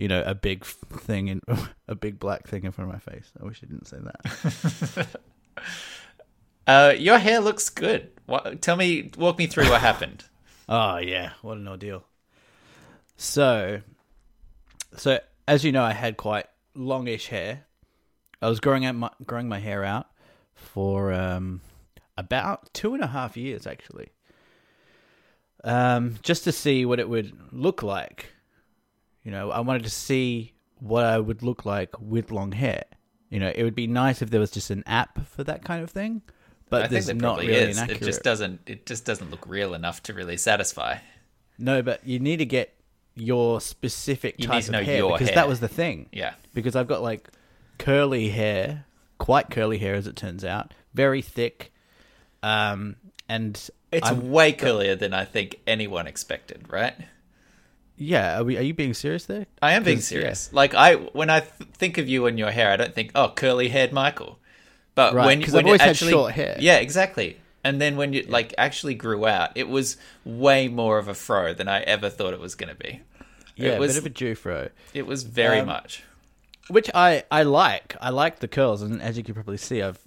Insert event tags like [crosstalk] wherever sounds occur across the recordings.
you know, a big thing in [laughs] a big black thing in front of my face. I wish I didn't say that. [laughs] Uh, your hair looks good. What, tell me, walk me through what happened. [laughs] Oh yeah, what an ordeal. So, so as you know, I had quite longish hair. I was growing out my growing my hair out for um, about two and a half years, actually. Um, just to see what it would look like. You know, I wanted to see what I would look like with long hair. You know, it would be nice if there was just an app for that kind of thing. But I think there's there not really is. It just doesn't. It just doesn't look real enough to really satisfy. No, but you need to get your specific You type of hair because hair. that was the thing. Yeah. Because I've got like curly hair, quite curly hair as it turns out, very thick, um, and It's I'm- way curlier than I think anyone expected, right? Yeah. Are, we, are you being serious there? I am being serious. Like I, when I th- think of you and your hair, I don't think, oh, curly-haired Michael. But Right, when when I've always had actually, short hair. yeah, exactly. And then when you like actually grew out, it was way more of a fro than I ever thought it was going to be. Yeah, it was a bit of a Jufro, it was very Um, much. which I I like. I like the curls, and as you can probably see, I've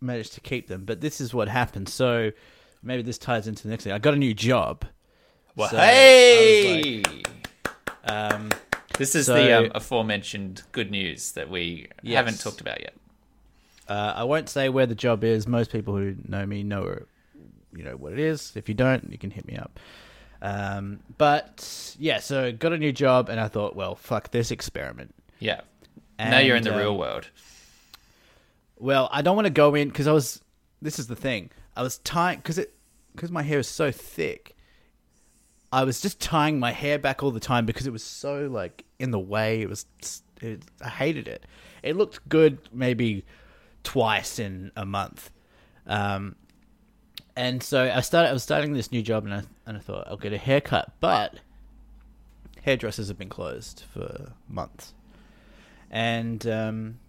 managed to keep them. But this is what happened. So maybe this ties into the next thing. I got a new job. Well, so hey, Um, this is so- the um, aforementioned good news that we Yes. haven't talked about yet. Uh, I won't say where the job is. Most people who know me know, you know what it is. If you don't, you can hit me up. Um, but yeah, so got a new job, and I thought, well, fuck this experiment. Yeah. now you're in the um, real world. Well, I don't want to go in because I was. This is the thing. I was tying because it because my hair is so thick. I was just tying my hair back all the time because it was so like in the way. It was. It, I hated it. It looked good maybe twice in a month, um, and so I started. I was starting this new job, and I and I thought I'll get a haircut, but hairdressers have been closed for months, and um,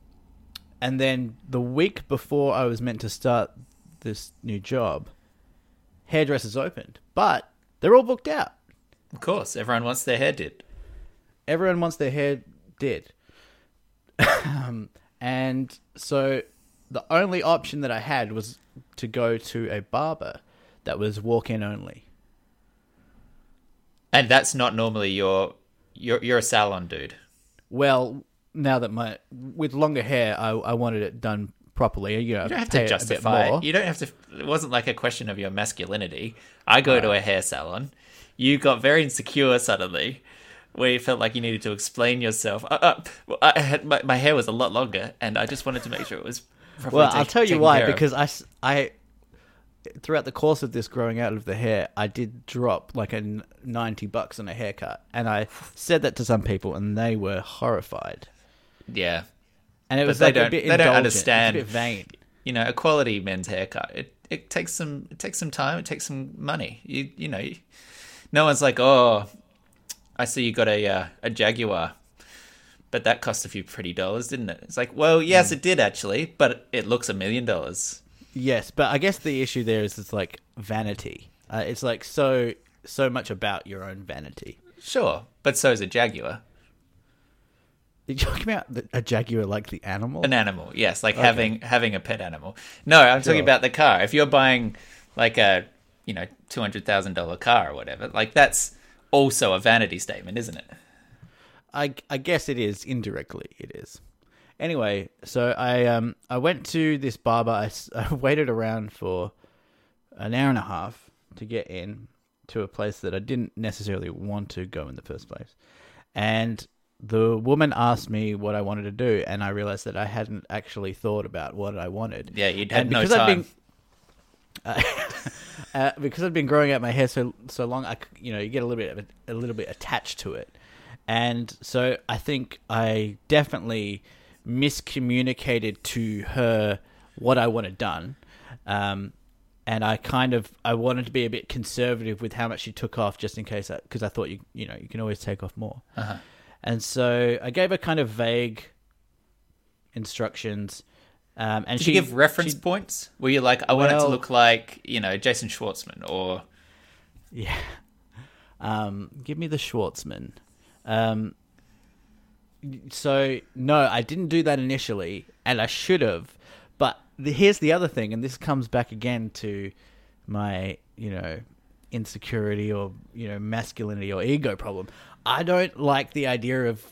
and then the week before I was meant to start this new job, hairdressers opened, but they're all booked out. Of course, everyone wants their hair did. Everyone wants their hair did. um, and so the only option that I had was to go to a barber that was walk in only. And that's not normally your you're you're a salon dude. Well, now that my with longer hair, I, I wanted it done properly. You You don't have to justify more. it. You don't have to. It wasn't like a question of your masculinity. I go to a hair salon. You got very insecure suddenly, where you felt like you needed to explain yourself. Uh, uh, well, I had my, my hair was a lot longer, and I just wanted to make sure it was. Well, I'll tell you why. of. Because I, I- throughout the course of this growing out of the hair, I did drop like a ninety bucks on a haircut, and I said that to some people, and they were horrified. yeah, And it was they like don't- a bit they don't indulgent. It's understand. a bit vain. you know, a quality men's haircut. It it takes some it takes some time. It takes some money. You you know, you, no one's like, oh, I see you got a uh, a Jaguar, but that cost a few pretty dollars, didn't it? It's like, well, yes, it did actually, but it looks a million dollars. Yes, but I guess the issue there is it's like vanity. Uh, it's like so so much about your own vanity. Sure, but so is a Jaguar, Did you talking about a jaguar like the animal? an animal. Yes, like having having a pet animal. No, I'm talking about the car. If you're buying like a you know two hundred thousand dollar car or whatever, like that's also a vanity statement, isn't it? I I guess it is indirectly. It is. Anyway, so I um I went to this barber. I [laughs] waited around for an hour and a half to get in to a place that I didn't necessarily want to go in the first place, and the woman asked me what I wanted to do, and I realized that I hadn't actually thought about what I wanted. Yeah, you'd had and no because I'd time. been [laughs] uh, because I've been growing out my hair so so long, I you know you get a little bit of a, a little bit attached to it, and so I think I definitely miscommunicated to her what I wanted done, um, and I kind of I wanted to be a bit conservative with how much she took off, just in case, because I thought you you know you can always take off more, Uh-huh. And so I gave her kind of vague instructions. Um, and Did she you give reference she- points? Were you like, I want it to look like, you know, Jason Schwartzman or Yeah. Um, give me the Schwartzman. Um, so no, I didn't do that initially, and I should have. But the, here's the other thing, and this comes back again to my, you know, insecurity or you know masculinity or ego problem. I don't like the idea of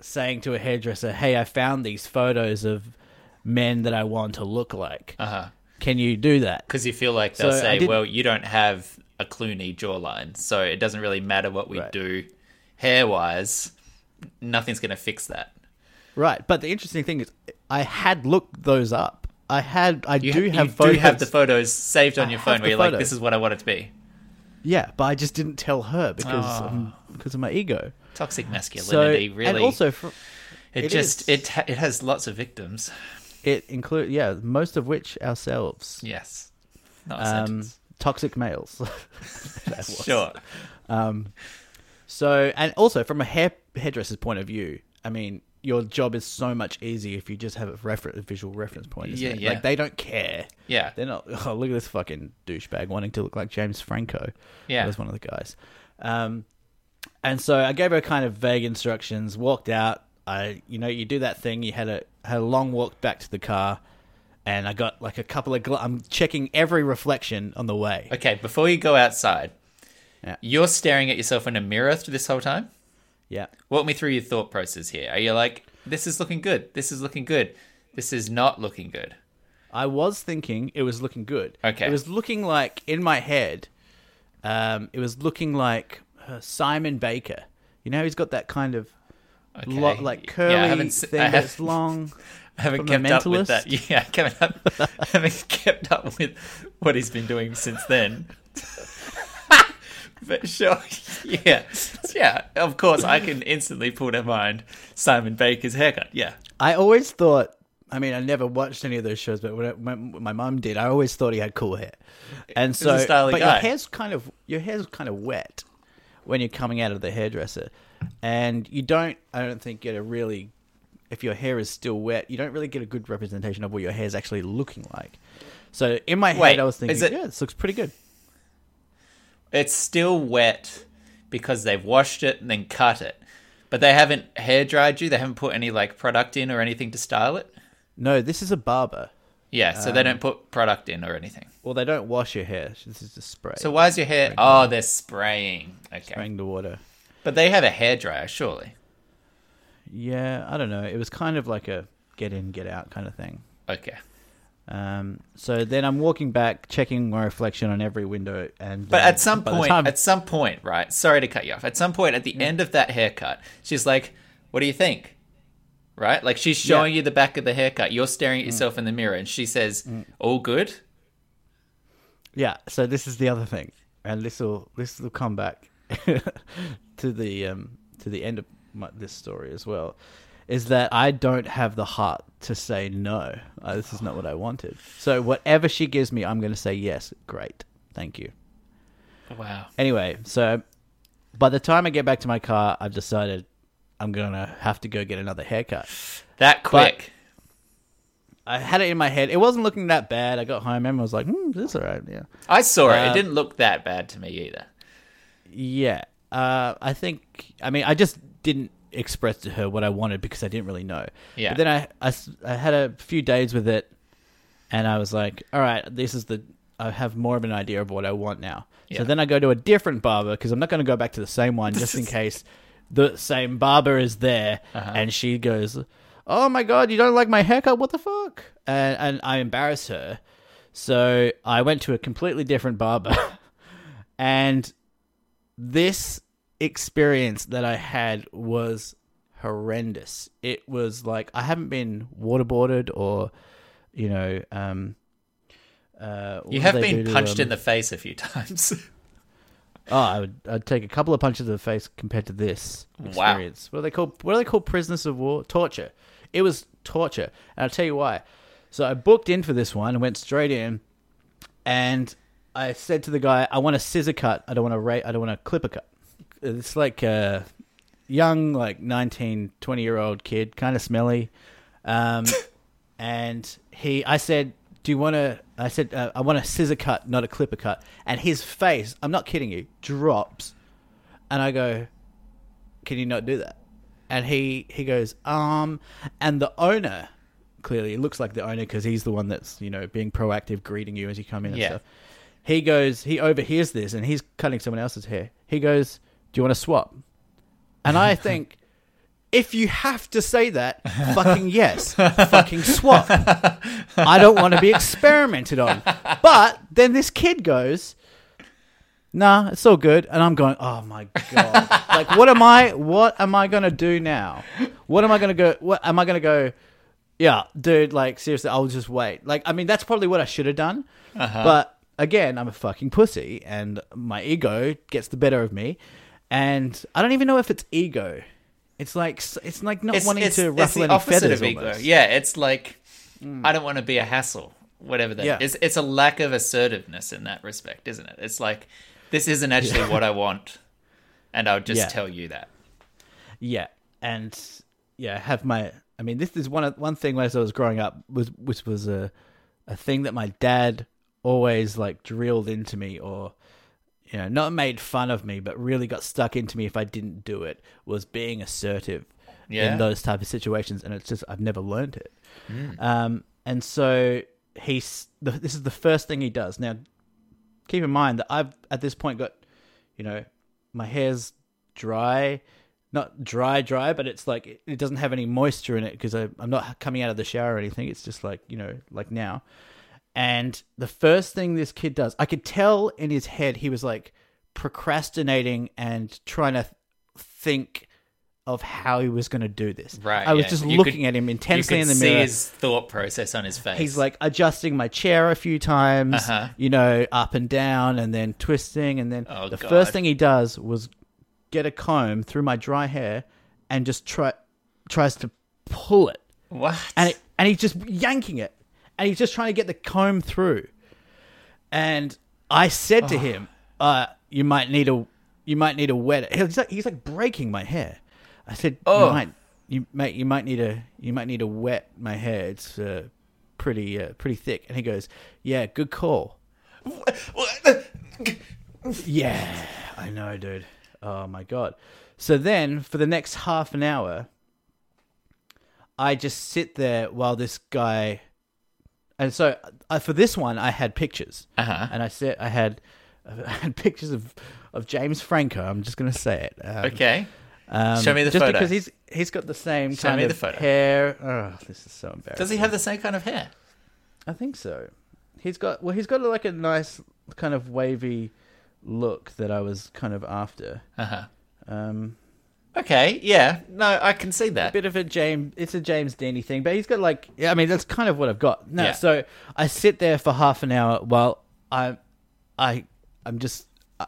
saying to a hairdresser, "Hey, I found these photos of men that I want to look like. Uh huh. Can you do that?" Because you feel like they'll So say, "Well, you don't have a Clooney jawline, so it doesn't really matter what we Right. do hair wise. Nothing's going to fix that." Right, but the interesting thing is, I had looked those up. I had, I You, do you have photos. do have the photos saved on I your phone where you're like, "This is what I want it to be." Yeah, but I just didn't tell her because Oh. um, because of my ego. Toxic So masculinity, really. and also for, it, it just is. it ha- it has lots of victims. it include yeah, most of which ourselves. Yes. Um, toxic males. [laughs] Sure. Um, so, and also from a hair hairdresser's point of view, I mean, your job is so much easier if you just have a, refer- visual reference point. Yeah, yeah. Like they don't care. Yeah. They're not. [laughs] Oh, look at this fucking douchebag wanting to look like James Franco. Yeah. that was one of the guys. Um, and so I gave her kind of vague instructions. Walked out. I, you know, you do that thing. You had a had a long walk back to the car, and I got like a couple of. Gl- I'm checking every reflection on the way. Okay, before you go outside, Yeah. you're staring at yourself in a mirror through this whole time. Yeah. Walk me through your thought process here. Are you like, this is looking good, this is looking good, this is not looking good? I was thinking it was looking good. Okay. It was looking like in my head. Um, it was looking like uh, Simon Baker. You know, he's got that kind of Okay. lo- like Yeah, curly se- thing that's [laughs] long. I haven't kept up with that. [laughs] Yeah, I haven't, up, [laughs] I haven't kept up with what he's been doing since then. But sure, [laughs] yeah, yeah. Of course, I can instantly pull to mind Simon Baker's haircut. Yeah, I always thought. I mean, I never watched any of those shows, but when, it, when my mum did, I always thought he had cool hair. And so, but guy. your hair's kind of your hair's kind of wet when you're coming out of the hairdresser, and you don't. I don't think get a really. If your hair is still wet, you don't really get a good representation of what your hair's actually looking like. So in my Wait, head, I was thinking, is it- yeah, this looks pretty good. It's still wet because they've washed it and then cut it, but they haven't hair dried you. They haven't put any like product in or anything to style it. No, this is a barber. Yeah, so Um, they don't put product in or anything. Well, they don't wash your hair. This is just spray. So why is your hair? Oh, they're spraying. Okay, spraying the water. but they have a hair dryer, surely. Yeah, I don't know. It was kind of like a get in, get out kind of thing. Okay, Um, so then I'm walking back, checking my reflection on every window, and but um, at some [laughs] point, time- at some point, right? Sorry to cut you off. At some point, at the end of that haircut, she's like, "What do you think?" Right? Like she's showing Yeah. you the back of the haircut. You're staring Mm. at yourself in the mirror, and she says, "All good." yeah. So this is the other thing, and this will this will come back [laughs] to the um to the end of my, this story as well. Is that I don't have the heart to say no. Uh, this is not what I wanted. So whatever she gives me, I'm going to say yes. Great, thank you. Wow. Anyway, so by the time I get back to my car, I've decided I'm gonna have to go get another haircut. That quick. I had it in my head. It wasn't looking that bad. I got home and I was like, hmm, this is alright. Yeah, I saw it. It Uh, didn't look that bad to me either. yeah. Uh, I think. I mean, I just didn't express to her what I wanted because I didn't really know. Yeah. But then I, I, I had a few days with it, and I was like, all right, this is the. I have more of an idea of what I want now. Yeah. So then I go to a different barber because I'm not going to go back to the same one [laughs] just in case the same barber is there Uh-huh. and she goes, "Oh my god, you don't like my haircut? What the fuck?" And and I embarrass her. So I went to a completely different barber, [laughs] and this experience that I had was horrendous. It was like I haven't been waterboarded or, you know, um, uh, You have been to, punched um, in the face a few times. [laughs] Oh, I would I'd take a couple of punches to the face compared to this Wow. What are they called? What are they called? Prisoners of war? Torture. It was torture, and I'll tell you why. So I booked in for this one and went straight in, and I said to the guy, "I want a scissor cut. I don't want a rate. I don't want a clipper cut." It's like a young, like 19, 20 year old kid, kind of smelly, um, [coughs] and he. I said, "Do you want to?" I said, uh, "I want a scissor cut, not a clipper cut." And his face, I'm not kidding you, drops, and I go, "Can you not do that?" and he he goes, um, and the owner clearly it looks like the owner because he's the one that's you know being proactive, greeting you as you come in and Yeah. stuff. He goes, he overhears this, and he's cutting someone else's hair. He goes, "Do you want to swap?" And I [laughs] think. If you have to say that, fucking yes, fucking swap. I don't want to be experimented on. But then this kid goes, nah, it's all good. And I'm going, oh my God. like, what am I, what am I going to do now? What am I going to go, what am I going to go, yeah, dude, like, seriously, I'll just wait. Like, I mean, that's probably what I should have done. Uh-huh. But again, I'm a fucking pussy and my ego gets the better of me. And I don't even know if it's ego. It's like, it's like not wanting to ruffle any feathers almost. Hmm. Yeah, it's like I don't want to be a hassle. Whatever that Yeah. it's it's a lack of assertiveness in that respect, isn't it? It's like this isn't actually what I want, and I'll just Yeah. tell you that. Yeah, and yeah, have my. I mean, this is one one thing as I was growing up was which was a a thing that my dad always like drilled into me, or you know, not made fun of me, but really got stuck into me if I didn't do it. Was being assertive Yeah. in those type of situations, and it's just I've never learned it. Um, and so he's the, this is the first thing he does. Now, keep in mind that I've at this point got, you know, my hair's dry, not dry, dry, but it's like it, it doesn't have any moisture in it because I'm not coming out of the shower or anything. It's just like you know, like now. And the first thing this kid does, I could tell in his head he was like procrastinating and trying to think of how he was going to do this. Right. I was yeah. just You looking could- at him intensely you in could the see mirror. his thought process on his face. He's like adjusting my chair a few times, Uh-huh. you know, up and down, and then twisting, and then Oh, the God. first thing he does was get a comb through my dry hair and just try tries to pull it, what? and it, and he's just yanking it, and he's just trying to get the comb through. And I said Oh. to him, uh, "You might need a, you might need a wet." He's like, he's like breaking my hair. I said, Oh. "You might, you mate, you might need a, you might need to wet my hair. It's uh, pretty, uh, pretty thick." And he goes, "Yeah, good call." Yeah, I know, dude. Oh my god. So then, for the next half an hour, I just sit there while this guy. And so, uh, for this one, I had pictures, Uh-huh. and I said I had, [laughs] I had pictures of of James Franco. I'm just gonna say it. Um, okay. um, Show me the just photo. because he's he's got the same Show kind me of the photo. hair. Oh, this is so embarrassing. Does he have the same kind of hair? I think so. He's got well, he's got like a nice kind of wavy look that I was kind of after. Uh huh. Um, Okay. Yeah. No, I can see that. bit of a James, it's a James Deany thing, but he's got like, yeah, I mean, that's kind of what I've got. No, Yeah. so I sit there for half an hour while I, I, I'm just, I,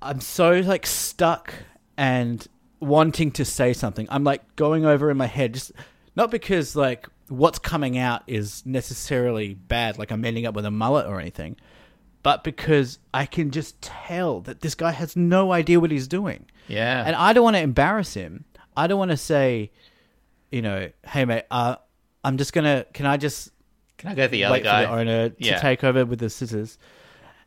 I'm so like stuck and wanting to say something. I'm like going over in my head, just not because like what's coming out is necessarily bad, like I'm ending up with a mullet or anything, but because I can just tell that this guy has no idea what he's doing. Yeah. And I don't want to embarrass him. I don't want to say, you know, hey mate, uh, I'm just gonna. Can I just Can I go to the other guy? the owner to Yeah. take over with the scissors?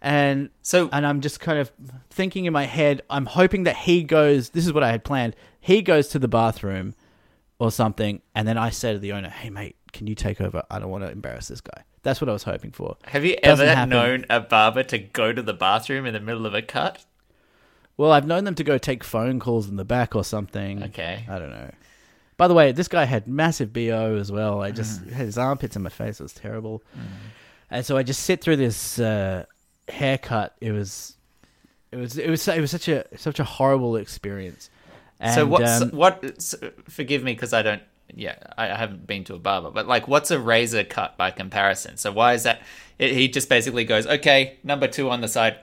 And So- and I'm just kind of thinking in my head. I'm hoping that he goes. This is what I had planned. He goes to the bathroom or something, and then I say to the owner, "Hey mate, can you take over? I don't want to embarrass this guy." That's what I was hoping for. Have you Doesn't ever happen. known a barber to go to the bathroom in the middle of a cut? Well, I've known them to go take phone calls in the back or something. Okay. I don't know. By the way, this guy had massive BO as well. I Mm. just had his armpits in my face. It was terrible. And so I just sit through this uh, haircut. It was, it was, it was, it was such a such a horrible experience. And, so what's um, what? Forgive me because I don't. Yeah, I haven't been to a barber, but like, what's a razor cut by comparison? So why is that? It, he just basically goes, okay, number two on the side,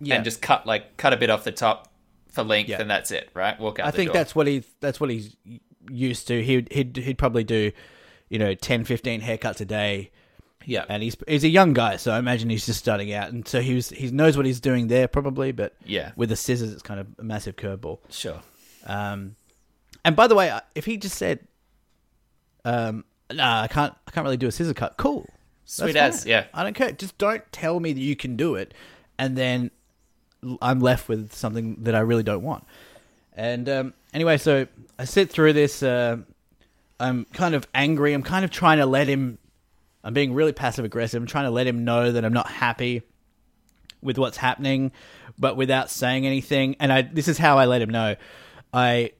Yeah. and just cut like cut a bit off the top for length, Yeah. and that's it, right? Walk out. I the think door. that's what he that's what he's used to. He'd he'd he'd probably do, you know, 10, 15 haircuts a day. yeah, And he's he's a young guy, so I imagine he's just starting out, and so he was he knows what he's doing there probably, but Yeah. with the scissors, it's kind of a massive curveball. sure. Um, and by the way, if he just said, um, "Nah, I can't, I can't really do a scissor cut," cool, That's Sweet fine. as, yeah. I don't care. Just don't tell me that you can do it, and then I'm left with something that I really don't want. And um, anyway, so I sit through this. Uh, I'm kind of angry. I'm kind of trying to let him. I'm being really passive aggressive. I'm trying to let him know that I'm not happy with what's happening, but without saying anything. And I this is how I let him know. I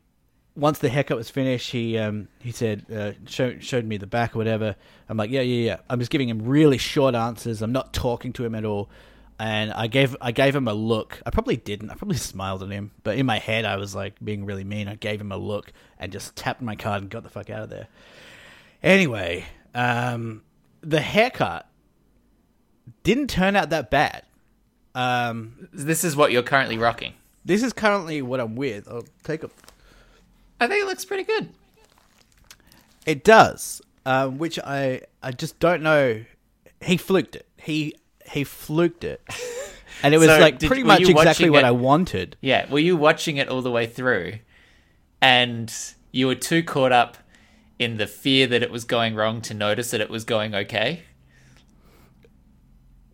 once the haircut was finished, he um, he said uh, show, showed me the back or whatever. I'm like, yeah, yeah, yeah. I'm just giving him really short answers. I'm not talking to him at all. And I gave I gave him a look. I probably didn't. I probably smiled at him, but in my head I was like being really mean. I gave him a look and just tapped my card and got the fuck out of there. Anyway, um, the haircut didn't turn out that bad. Um, This is what you're currently rocking. this is currently what I'm with. I'll take a I think it looks pretty good. It does, um, which I I just don't know. He fluked it. He he fluked it, and it was So, like did- pretty much exactly what it- I wanted. Yeah, were you watching it all the way through and you were too caught up in the fear that it was going wrong to notice that it was going okay?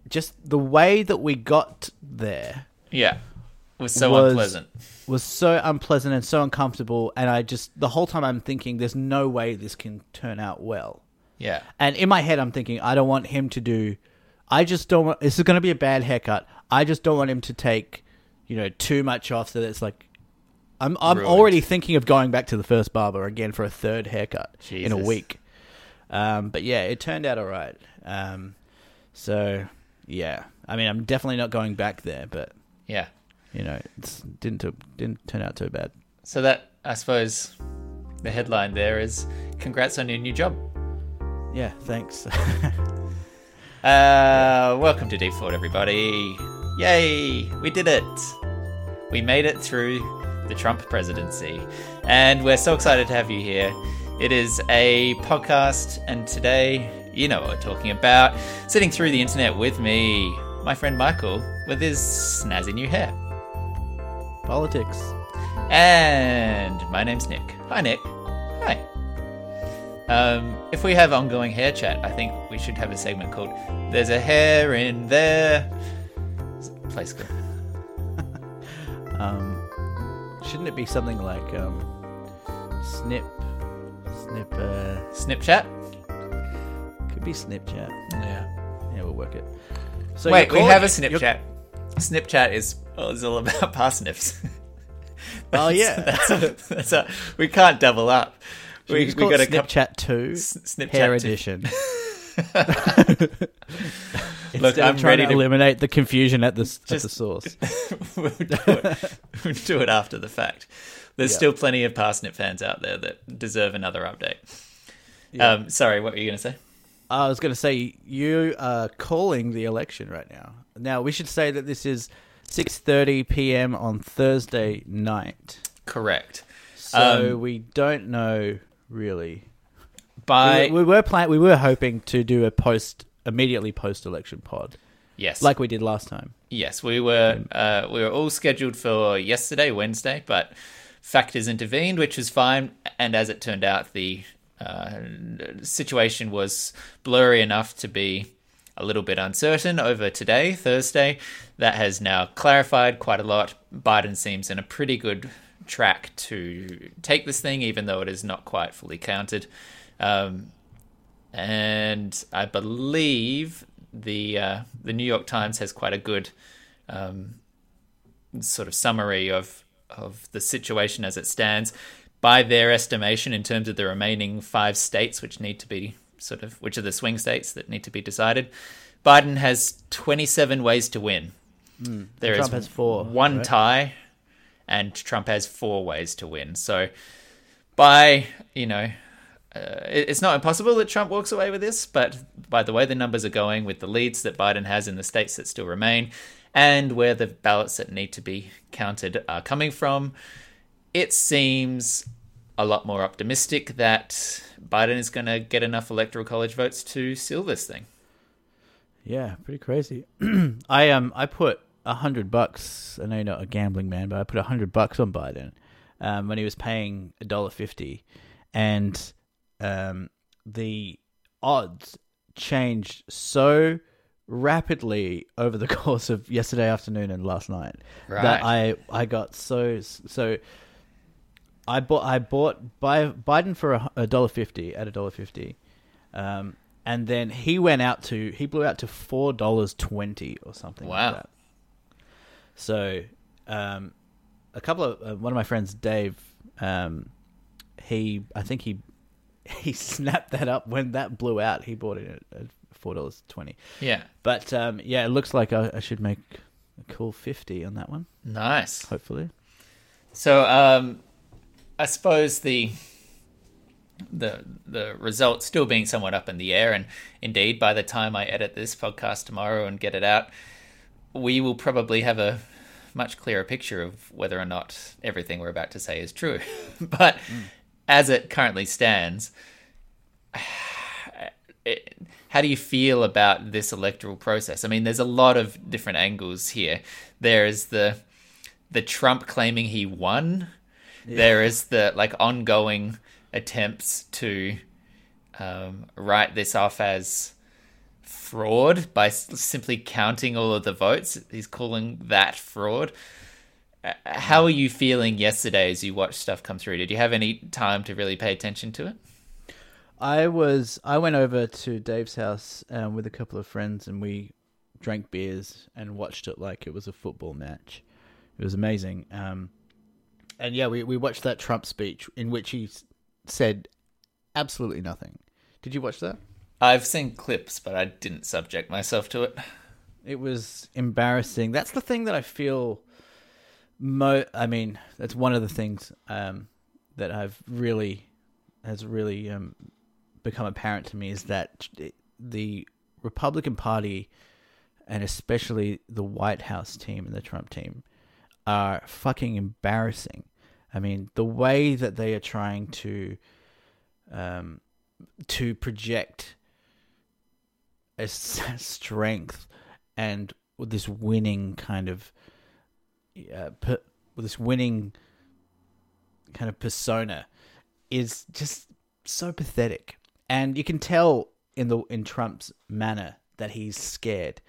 Just the way that we got there Yeah. Was so Was- unpleasant. Was so unpleasant and so uncomfortable, and I just the whole time I'm thinking, there's no way this can turn out well. Yeah. And in my head, I'm thinking, I don't want him to do. I just don't want. This is going to be a bad haircut. I just don't want him to take, you know, too much off. So that it's like, I'm I'm Ruined. already thinking of going back to the first barber again for a third haircut in a week. Um, but yeah, it turned out all right. Um, so yeah, I mean, I'm definitely not going back there, but Yeah. You know, it didn't t- didn't turn out too bad. So that I suppose the headline there is congrats on your new job. Yeah, thanks. [laughs] Uh, welcome to Deep Thought, everybody. Yay, we did it. We made it through the Trump presidency. And we're so excited to have you here. It is a podcast, and today, you know what we're talking about. Sitting through the internet with me, my friend Michael, with his snazzy new hair. Politics. And my name's Nick. Hi, Nick. Hi. Um, if we have ongoing hair chat, I think we should have a segment called "There's a hair in there." Place good. [laughs] Um, shouldn't it be something like um, snip, snip? Uh, Snip chat. could be Snipchat. Yeah. Yeah, we'll work it. So Wait, we have a it- snip you're- chat. Snip chat is oh, is all about [laughs] parsnips. [laughs] Oh yeah, that's, that's a, we can't double up. we, We, just we got a couple. Snipchat two Snipchat hair two. edition. [laughs] Look, I'm trying ready to to eliminate the confusion at the s- at the source. we'll, do it, we'll do it after the fact. There's Yeah. still plenty of parsnip fans out there that deserve another update. Yeah. Um, sorry, what were you going to say? I was going to say you are calling the election right now. Now we should say that this is 6:30 p.m. on Thursday night. Correct. So Um, we don't know really. By we, we were plan- we were hoping to do a post immediately post election pod yes, like we did last time. yes, we were uh, we were all scheduled for yesterday, Wednesday, but factors intervened, which was fine. And as it turned out, the uh, situation was blurry enough to be a little bit uncertain over today, Thursday. That has now clarified quite a lot. Biden seems in a pretty good track to take this thing, even though it is not quite fully counted. Um, and I believe the uh, the New York Times has quite a good um, sort of summary of of the situation as it stands by their estimation in terms of the remaining five states which need to be sort of which are the swing states that need to be decided. Biden has 27 ways to win. There is Trump has four, one right? tie, and Trump has four ways to win. So, by you know, uh, it- it's not impossible that Trump walks away with this, but by the way the numbers are going, with the leads that Biden has in the states that still remain, and where the ballots that need to be counted are coming from, it seems a lot more optimistic that Biden is going to get enough electoral college votes to seal this thing. Yeah, pretty crazy. [clears throat] I um I put a hundred bucks. I know you're not a gambling man, but I put a hundred bucks on Biden um, when he was paying a dollar fifty, and um, the odds changed so rapidly over the [laughs] course of yesterday afternoon and last night Right. that I I got so so. I bought I bought Bi- Biden for a- dollar fifty at a dollar fifty, um, and then he went out to he blew out to four dollars twenty or something. Wow. Like that. So, um, a couple of uh, one of my friends, Dave, um, he I think he [laughs] he snapped that up when that blew out. He bought it at, at four dollars twenty. Yeah. But um, yeah, it looks like I, I should make a cool fifty on that one. Nice. Hopefully, So, um, I suppose the the the results still being somewhat up in the air, and indeed, by the time I edit this podcast tomorrow and get it out, we will probably have a much clearer picture of whether or not everything we're about to say is true. [laughs] but mm. as it currently stands, [sighs] it, how do you feel about this electoral process? I mean, there's a lot of different angles here. There is the the Trump claiming he won. There is the like ongoing attempts to um, write this off as fraud by s- simply counting all of the votes. He's calling that fraud. Uh, How are you feeling yesterday as you watched stuff come through? Did you have any time to really pay attention to it? I was I went over to Dave's house um, with a couple of friends and we drank beers and watched it like it was a football match. It was amazing. Um, and yeah, we we watched that Trump speech in which he said absolutely nothing. Did you watch that? I've seen clips, but I didn't subject myself to it. It was embarrassing. That's the thing that I feel. Mo, I mean, that's one of the things um, that I've really has really um, become apparent to me is that the Republican Party, and especially the White House team and the Trump team, are fucking embarrassing. I mean, the way that they are trying to um, to project a [laughs] strength and this winning kind of uh, per, this winning kind of persona is just so pathetic. And you can tell in the in Trump's manner that he's scared.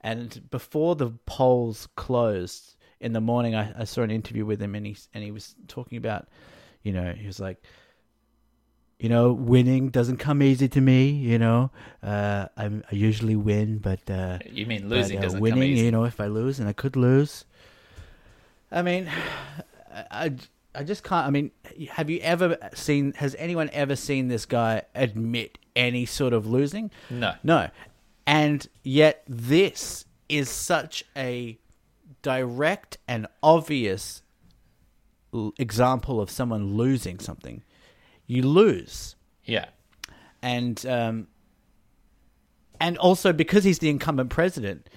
And before the polls closed in the morning I, I saw an interview with him and he and he was talking about you know he was like you know, winning doesn't come easy to me. You know, uh, I'm, I usually win, but uh, You mean but, losing uh, doesn't winning. come easy? You know, if I lose, and I could lose. I mean, I, I just can't. I mean, have you ever seen? Has anyone ever seen this guy admit any sort of losing? No. No, and yet this is such a direct and obvious l- example of someone losing something. You lose Yeah. and um, and also because he's the incumbent president,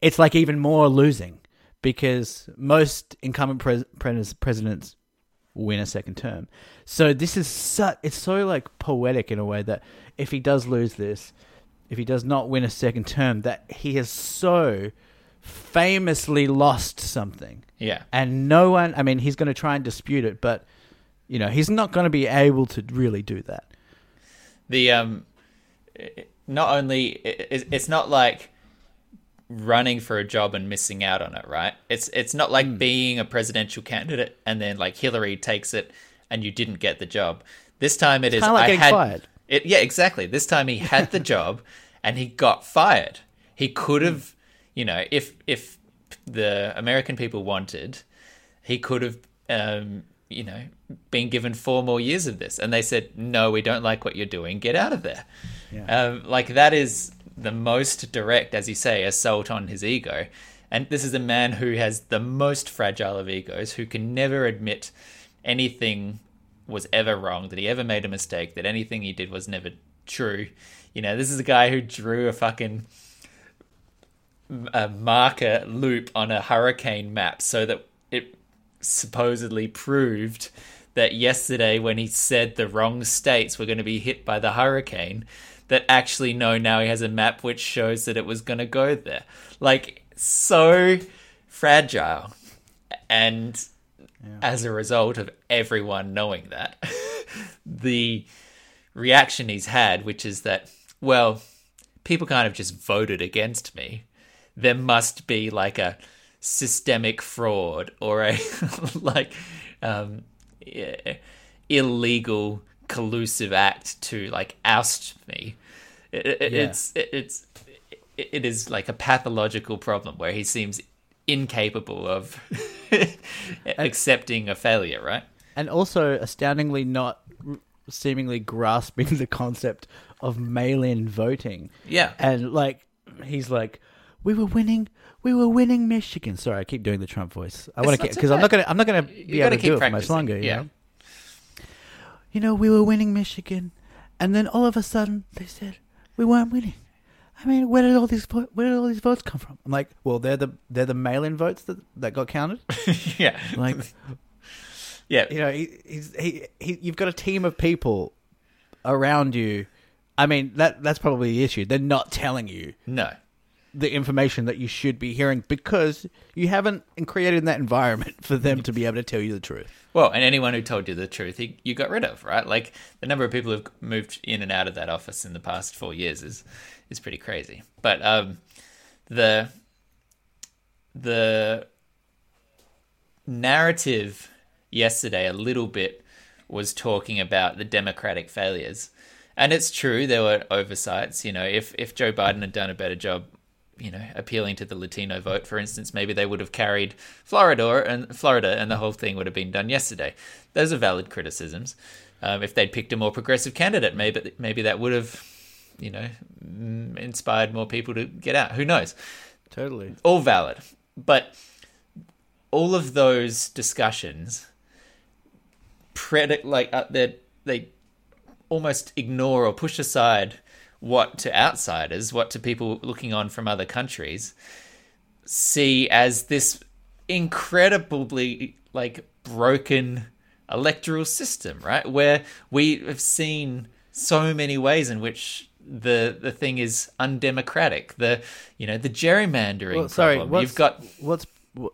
it's like even more losing because most incumbent pres- pres- presidents win a second term. So this is such it's so like poetic in a way that if he does lose this, if he does not win a second term, that he has so famously lost something. Yeah. and no one i mean he's going to try and dispute it but you know he's not going to be able to really do that. The um not only it's not like running for a job and missing out on it right? It's it's not like being a presidential candidate and then like hillary takes it and you didn't get the job. This time it is kinda like I had, fired. it yeah exactly. This time he had the [laughs] job and he got fired. He could Hmm. have you know if if the american people wanted he could have um you know been given four more years of this. And they said no we don't like what you're doing. Get out of there. Um, like that is the most direct as you say assault on his ego. And this is a man who has the most fragile of egos who can never admit anything was ever wrong that he ever made a mistake that anything he did was never true. You know this is a guy who drew a fucking a marker loop on a hurricane map so that it supposedly proved that yesterday when he said the wrong states were going to be hit by the hurricane that actually no now he has a map which shows that it was going to go there like so fragile and yeah. as a result of everyone knowing that [laughs] the reaction he's had which is that well people kind of just voted against me. There must be like a systemic fraud or a [laughs] like um, yeah, illegal collusive act to like oust me. It, it, Yeah. It's it, it's it, it is like a pathological problem where he seems incapable of [laughs] accepting a failure, right? and also astoundingly not seemingly grasping the concept of mail-in voting. Yeah. and like he's like, we were winning, we were winning Michigan. Sorry, I keep doing the Trump voice. I want to because I'm not gonna, I'm not gonna be You able to keep do it for much longer. You yeah. know? you know, we were winning Michigan, and then all of a sudden they said we weren't winning. I mean, where did all these vo- where did all these votes come from? I'm like, well, they're the they're the mail-in votes that that got counted. [laughs] yeah. Like, Yeah. you know, he, he's he, he you've got a team of people around you. I mean, that that's probably the issue. They're not telling you No. The information that you should be hearing because you haven't created that environment for them to be able to tell you the truth. Well, and anyone who told you the truth, you got rid of, right? Like the number of people who've moved in and out of that office in the past four years is is pretty crazy. But um, the the narrative yesterday a little bit was talking about the democratic failures. And it's true there were oversights, you know, if if Joe Biden had done a better job, you know, appealing to the Latino vote for instance, maybe they would have carried Florida and Florida and the whole thing would have been done yesterday. Those are valid criticisms. Um, if they'd picked a more progressive candidate, maybe maybe that would have, you know, mm, inspired more people to get out. Who knows? Totally. all valid. But all of those discussions predict like uh, they they almost ignore or push aside what to outsiders, what to people looking on from other countries see as this incredibly like broken electoral system, right? Where we have seen so many ways in which the the thing is undemocratic. The you know the gerrymandering Well, sorry, problem. You've got what's what,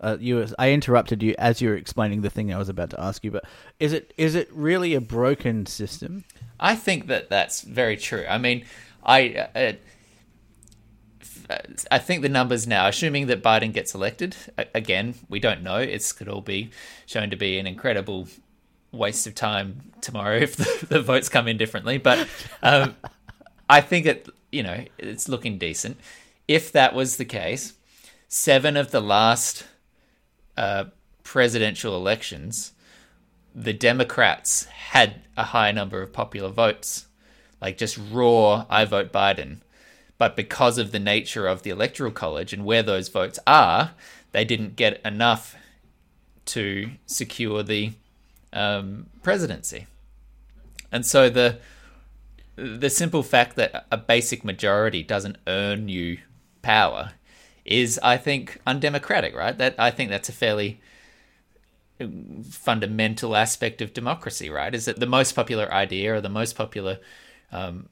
uh, you. I interrupted you as you were explaining the thing I was about to ask you. But is it is it really a broken system? I think that that's very true. I mean, I uh, I think the numbers now, assuming that Biden gets elected, again, we don't know. It could all be shown to be an incredible waste of time tomorrow [laughs] if the, the votes come in differently. But um, I think it, you know, it's looking decent. If that was the case, seven of the last uh, presidential elections, the Democrats had a high number of popular votes, like just raw, I vote Biden. But because of the nature of the Electoral College and where those votes are, they didn't get enough to secure the um, presidency. And so the the simple fact that a basic majority doesn't earn you power is, I think, undemocratic. Right? That I think that's a fairly fundamental aspect of democracy. Right? Is that the most popular idea or the most popular um,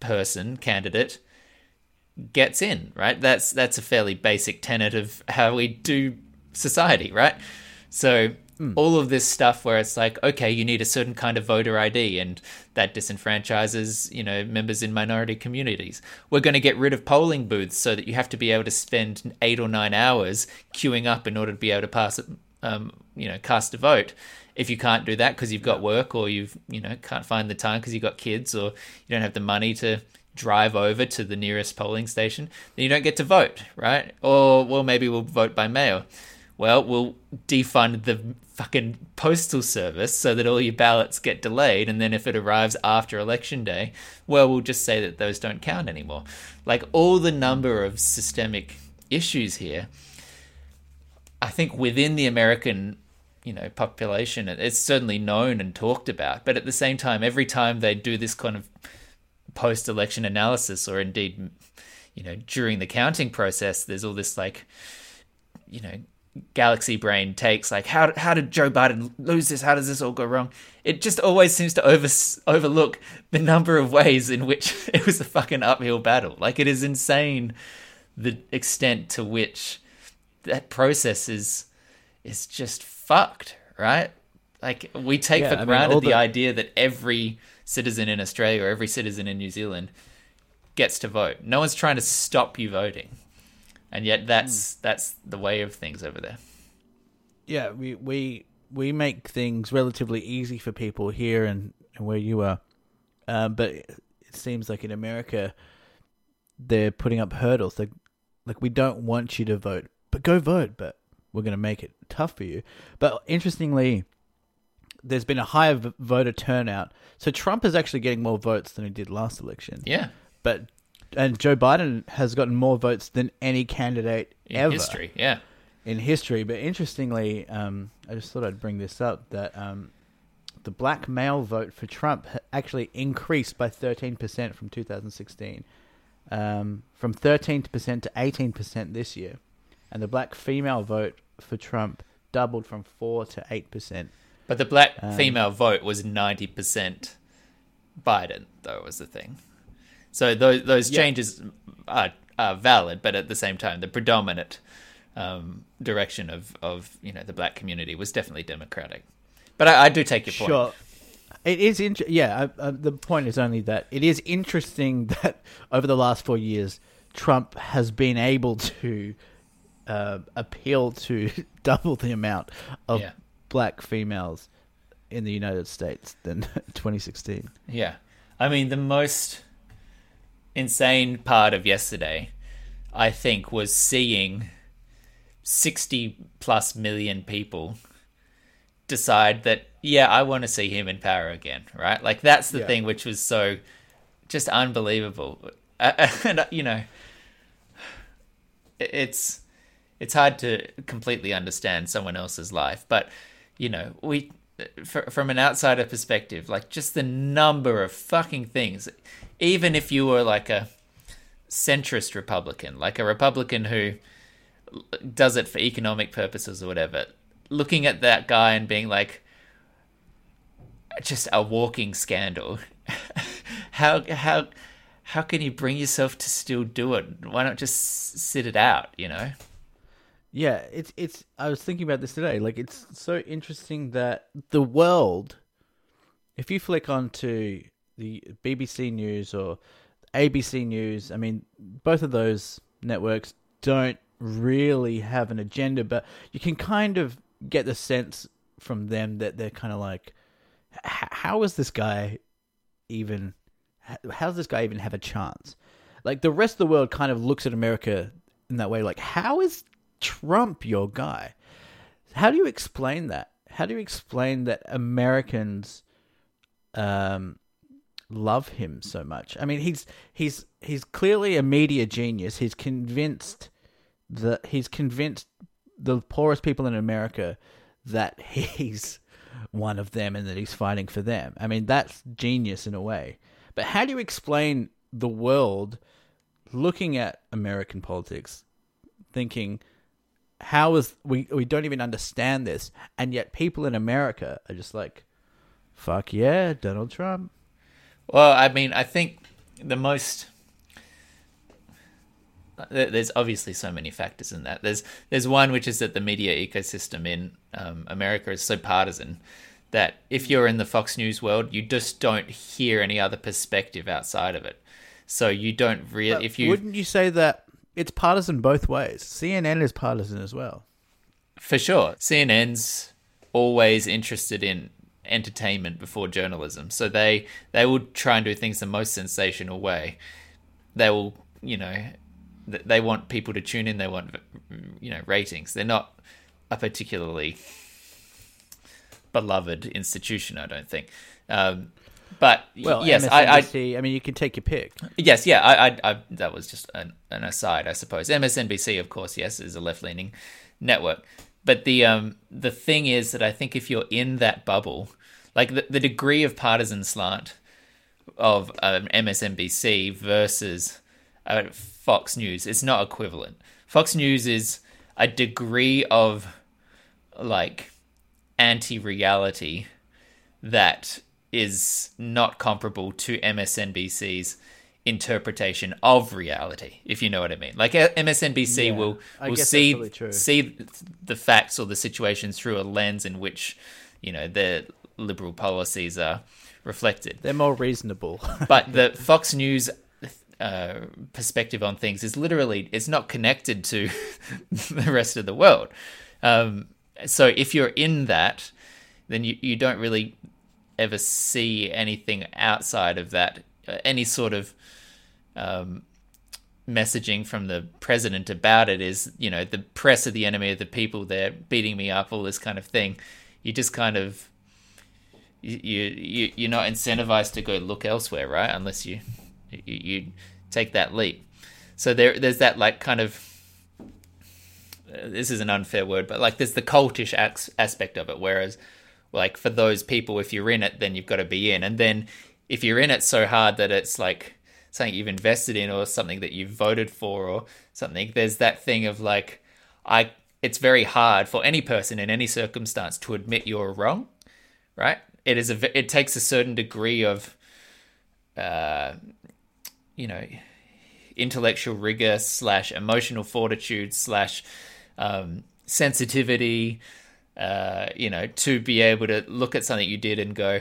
person candidate gets in, right? That's that's a fairly basic tenet of how we do society, right? So all of this stuff where it's like, okay, you need a certain kind of voter ID and that disenfranchises, you know, members in minority communities. We're going to get rid of polling booths so that you have to be able to spend 8 or 9 hours queuing up in order to be able to pass um, you know, cast a vote. If you can't do that because you've got work or you've, you know, can't find the time because you've got kids or you don't have the money to drive over to the nearest polling station, then you don't get to vote, right? Or, well, maybe we'll vote by mail. Well, we'll defund the fucking postal service so that all your ballots get delayed, and then if it arrives after election day, well, we'll just say that those don't count anymore. Like all the number of systemic issues here, I think within the American you know population it's certainly known and talked about but at the same time every time they do this kind of post election analysis or indeed you know during the counting process there's all this like you know galaxy brain takes like how how did Joe Biden lose this? How does this all go wrong? It just always seems to over overlook the number of ways in which [laughs] it was a fucking uphill battle. Like it is insane the extent to which that process is is just fucked right like we take Yeah, for I granted all the the- idea that every citizen in Australia or every citizen in New Zealand gets to vote. No one's trying to stop you voting, and yet that's that's the way of things over there. Yeah, we we we make things relatively easy for people here and, and where you are, um, but it, seems like in America they're putting up hurdles. Like like we don't want you to vote, but go vote. But we're going to make it tough for you. But interestingly, there's been a higher v- voter turnout. So Trump is actually getting more votes than he did last election. Yeah, But and Joe Biden has gotten more votes than any candidate in ever history. Yeah, in history. But interestingly, um, I just thought I'd bring this up that um, the black male vote for Trump actually increased by 13% from 2016, um, from 13% to 18% this year, and the black female vote for Trump doubled from four to eight percent. but the black Um, female vote was ninety percent Biden, though was the thing. So those those Yeah. changes are, are valid, but at the same time, the predominant um, direction of of you know the black community was definitely democratic. But I, I do take your point. Sure. It is yeah. I, I, the point is only that it is interesting [laughs] that over the last four years, Trump has been able to uh, appeal to [laughs] double the amount of Yeah. black females in the United States than [laughs] 2016. Yeah. I mean, the most insane part of yesterday, I think, was seeing 60 plus million people decide that, yeah, I want to see him in power again, right? Like, that's the Yeah. thing which was so just unbelievable. [laughs] And, you know, it's it's hard to completely understand someone else's life but you know we fr- from an outsider perspective like just the number of fucking things even if you were like a centrist republican like a republican who does it for economic purposes or whatever looking at that guy and being like just a walking scandal. [laughs] How how how can you bring yourself to still do it? Why not just sit it out you know Yeah, it's it's. I was thinking about this today. Like, it's so interesting that the world, if you flick onto the BBC News or ABC News, I mean, both of those networks don't really have an agenda, but you can kind of get the sense from them that they're kind of like, how is this guy even? How does this guy even have a chance? Like the rest of the world kind of looks at America in that way. Like, how is Trump your guy? How do you explain that? How do you explain that Americans um, love him so much? I mean, he's he's he's clearly a media genius. He's convinced that he's convinced the poorest people in America that [laughs] he's one of them and that he's fighting for them. I mean, that's genius in a way. But how do you explain the world looking at American politics, thinking, how is we we don't even understand this, and yet people in America are just like, fuck yeah, Donald Trump. Well, I mean, I think the most there's obviously so many factors in that. There's there's one which is that the media ecosystem in um, America is so partisan that if you're in the Fox News world, you just don't hear any other perspective outside of it. So you don't really if you wouldn't you say that it's partisan both ways? CNN is partisan as well. For sure. CNN's always interested in entertainment before journalism. So they they will try and do things the most sensational way. They will, you know, they want people to tune in, they want you know, ratings. They're not a particularly beloved institution, I don't think. Um, but Well, yes, I, I I mean, you can take your pick. Yes, yeah, I, I, I that was just an, an aside, I suppose. MSNBC, of course, yes, is a left-leaning network, but the um the thing is that I think if you're in that bubble, like the, the degree of partisan slant of um, MSNBC versus uh, Fox News, it's not equivalent. Fox News is a degree of like anti-reality that is not comparable to MSNBC's interpretation of reality, if you know what I mean. Like uh, MSNBC Yeah, will will see see the facts or the situations through a lens in which you know their liberal policies are reflected. They're more reasonable. [laughs] But the Fox News uh, perspective on things is literally it's not connected to [laughs] the rest of the world. Um, so if you're in that, then you, you don't really ever see anything outside of that, uh, any sort of um, messaging from the president about it is, you know, the press are the enemy of the people. They're beating me up, all this kind of thing. You just kind of you you you're not incentivized to go look elsewhere, right? Unless you you, you take that leap. So there there's that like kind of uh, this is an unfair word, but like there's the cultish aspect of it. Whereas, like for those people, if you're in it, then you've got to be in, and then if you're in it so hard that it's like something you've invested in or something that you've voted for or something, there's that thing of like I. It's very hard for any person in any circumstance to admit you're wrong, right? It is a. It takes a certain degree of, uh, you know, intellectual rigor slash emotional fortitude slash um, sensitivity, uh, you know, to be able to look at something you did and go,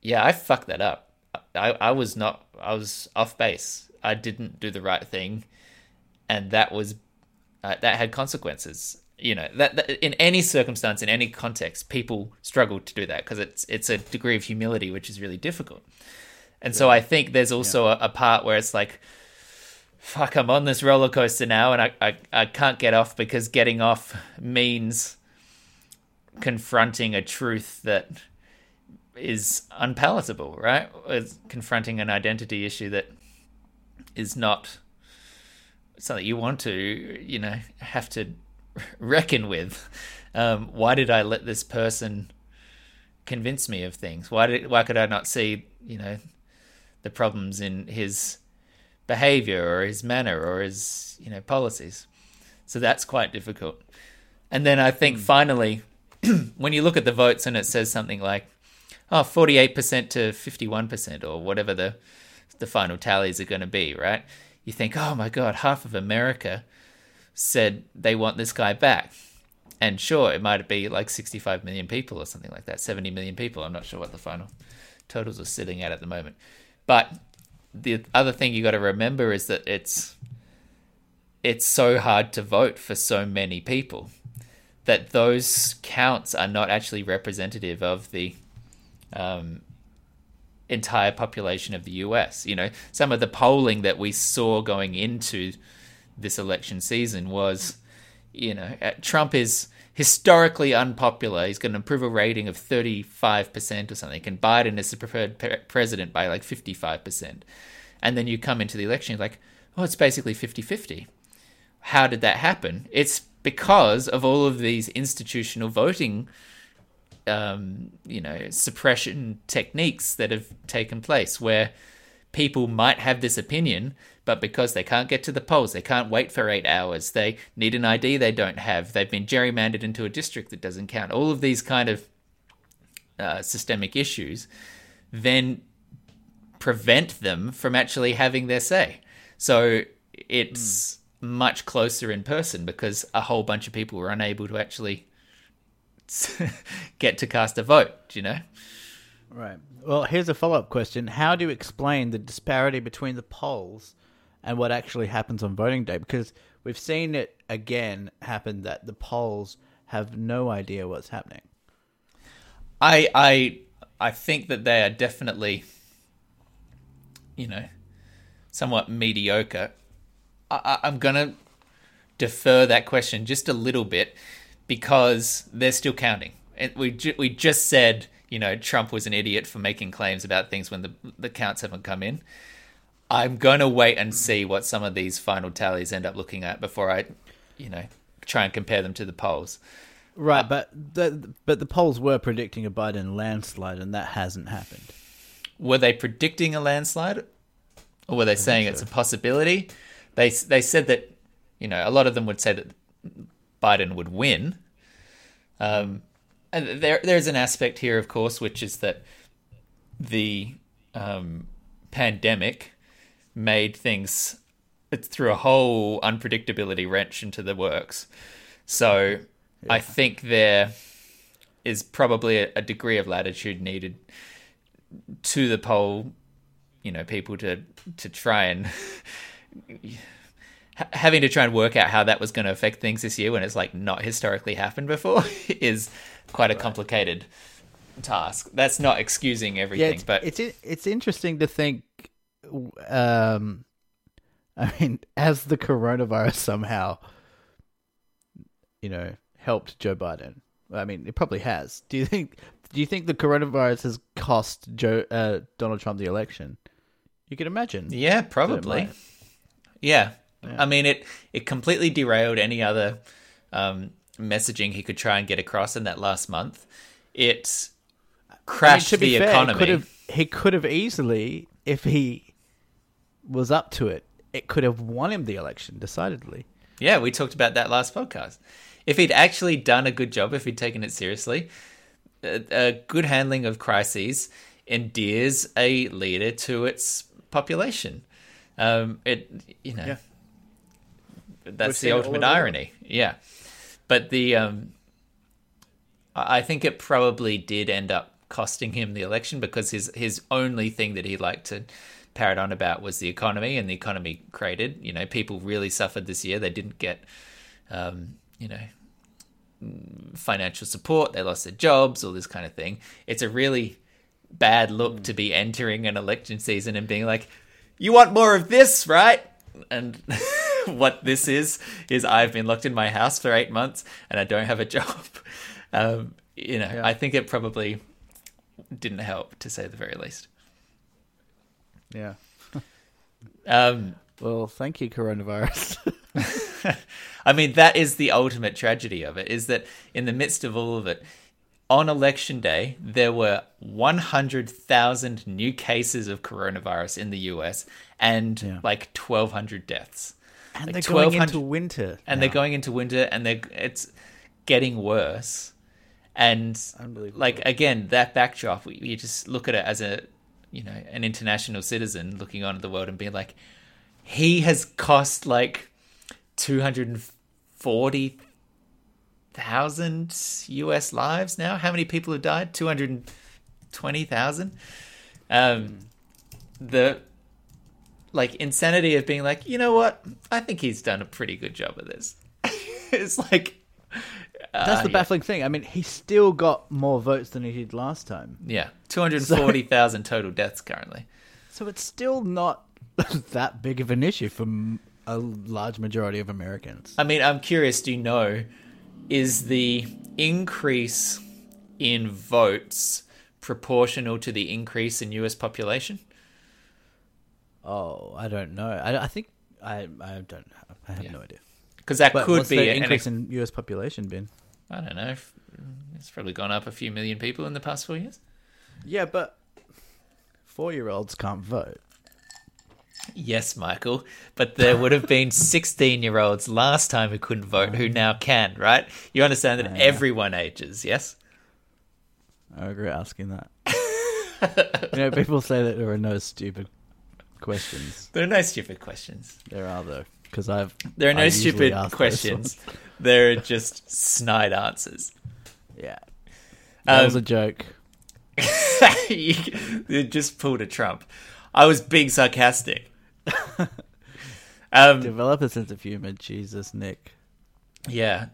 yeah, I fucked that up. I, I was not, I was off base. I didn't do the right thing. And that was, uh, that had consequences. You know, that, that, in any circumstance, in any context, people struggle to do that because it's, it's a degree of humility, which is really difficult. And so I think there's also yeah. a, a part where it's like, fuck, I'm on this roller coaster now and I, I, I can't get off because getting off means confronting a truth that is unpalatable, right? It's confronting an identity issue that is not something you want to, you know, have to [laughs] reckon with. Um, why did I let this person convince me of things? Why did why could I not see, you know, the problems in his behavior or his manner or his you know policies. So that's quite difficult. And then I think mm. finally, [clears throat] when you look at the votes and it says something like, oh, 48% to 51% or whatever the the final tallies are going to be, right? You think, oh my God, half of America said they want this guy back. And sure, it might be like 65 million people or something like that, 70 million people. I'm not sure what the final totals are sitting at at the moment. But the other thing you got to remember is that it's it's so hard to vote for so many people that those counts are not actually representative of the um, entire population of the US. You know, some of the polling that we saw going into this election season was, you know, uh, Trump is historically unpopular. He's got an approval rating of 35% or something, and Biden is the preferred president by like 55%. And then you come into the election, you're like, oh, it's basically 50 50. How did that happen? It's because of all of these institutional voting, um, you know, suppression techniques that have taken place where people might have this opinion, but because they can't get to the polls, they can't wait for eight hours, they need an ID they don't have, they've been gerrymandered into a district that doesn't count, all of these kind of uh, systemic issues, then prevent them from actually having their say. So it's mm. Much closer in person because a whole bunch of people were unable to actually [laughs] get to cast a vote, you know? Right. Well, here's a follow up question. How do you explain the disparity between the polls and what actually happens on voting day? Because we've seen it again happen that the polls have no idea what's happening. I I I think that they are definitely, you know, somewhat mediocre. I, I'm gonna defer that question just a little bit because they're still counting. And we ju- we just said you know Trump was an idiot for making claims about things when the the counts haven't come in. I'm going to wait and see what some of these final tallies end up looking at before I, you know, try and compare them to the polls. Right, uh, but the but the polls were predicting a Biden landslide, and that hasn't happened. Were they predicting a landslide, or were they saying so. it's a possibility? They they said that, you know, a lot of them would say that Biden would win. Um, and there there's an aspect here, of course, which is that the um, pandemic made things it threw a whole unpredictability wrench into the works. So yeah. I think there is probably a, a, degree of latitude needed to the poll you know people to to try and [laughs] having to try and work out how that was going to affect things this year when it's like not historically happened before [laughs] is quite a complicated task. That's not excusing Yeah, everything, it's, but it's it's interesting to think. Um, I mean, as the coronavirus somehow, you know, helped Joe Biden. I mean, it probably has. Do you think? Do you think the coronavirus has cost Joe uh, Donald Trump the election? You can imagine. yeah, probably. Yeah. I mean it it completely derailed any other um, messaging he could try and get across in that last month. It I mean, crashed to be the fair, economy. Could have, he could have easily, if he was up to it, it could have won him the election decidedly. Yeah, we talked about that last podcast. If he'd actually done a good job, if he'd taken it seriously, a, a good handling of crises endears a leader to its population. Um, it, you know, Yeah. that's We've the ultimate irony. Yeah, but the um, I think it probably did end up costing him the election because his his only thing that he liked to parrot on about was the economy and the economy created. You know, people really suffered this year. They didn't get, um, you know, mm, financial support. They lost their jobs, all this kind of thing. It's a really bad look to be entering an election season and being like, "You want more of this, right?" And [laughs] what this is is I've been locked in my house for eight months and I don't have a [laughs] job. Um, you know, Yeah. I think it probably didn't help to say the very least. Yeah. Um, Well, thank you, coronavirus. [laughs] I mean, that is the ultimate tragedy of it is that in the midst of all of it, on election day, there were 100,000 new cases of coronavirus in the US and Yeah. like 1,200 deaths. and Like they're going into winter. And now. they're going into winter and they're, it's getting worse. And like, again, that backdrop, we- you just look at it as a, you know, an international citizen looking on at the world and being like, he has cost like 240,000 US lives now. How many people have died? 220,000. Um, the like insanity of being like, you know what? I think he's done a pretty good job of this. [laughs] it's like That's uh, the yeah. baffling thing. I mean, he still got more votes than he did last time. Yeah, 240,000 [laughs] total deaths currently. So it's still not [laughs] that big of an issue for a large majority of Americans. I mean, I'm curious, do you know, is the increase in votes proportional to the increase in US population? Oh, I don't know. I, I think I I don't. I have Yeah. no idea. Because that But could be an increase in U.S. population been? I don't know. It's probably gone up a few million people in the past four years. Yeah, but four-year-olds can't vote. Yes, Michael, but there would have been [laughs] 16 year olds last time who couldn't vote who now can, right? You understand that everyone ages, yes? I regret asking that. [laughs] you know, people say that there are no stupid questions. There are no stupid questions. There are though, because I've There are no stupid questions. [laughs] There are just snide answers. Yeah, that Um, was a joke. you just pulled a Trump. I was being sarcastic. [laughs] um, Develop a sense of humor, Jesus, Nick. yeah.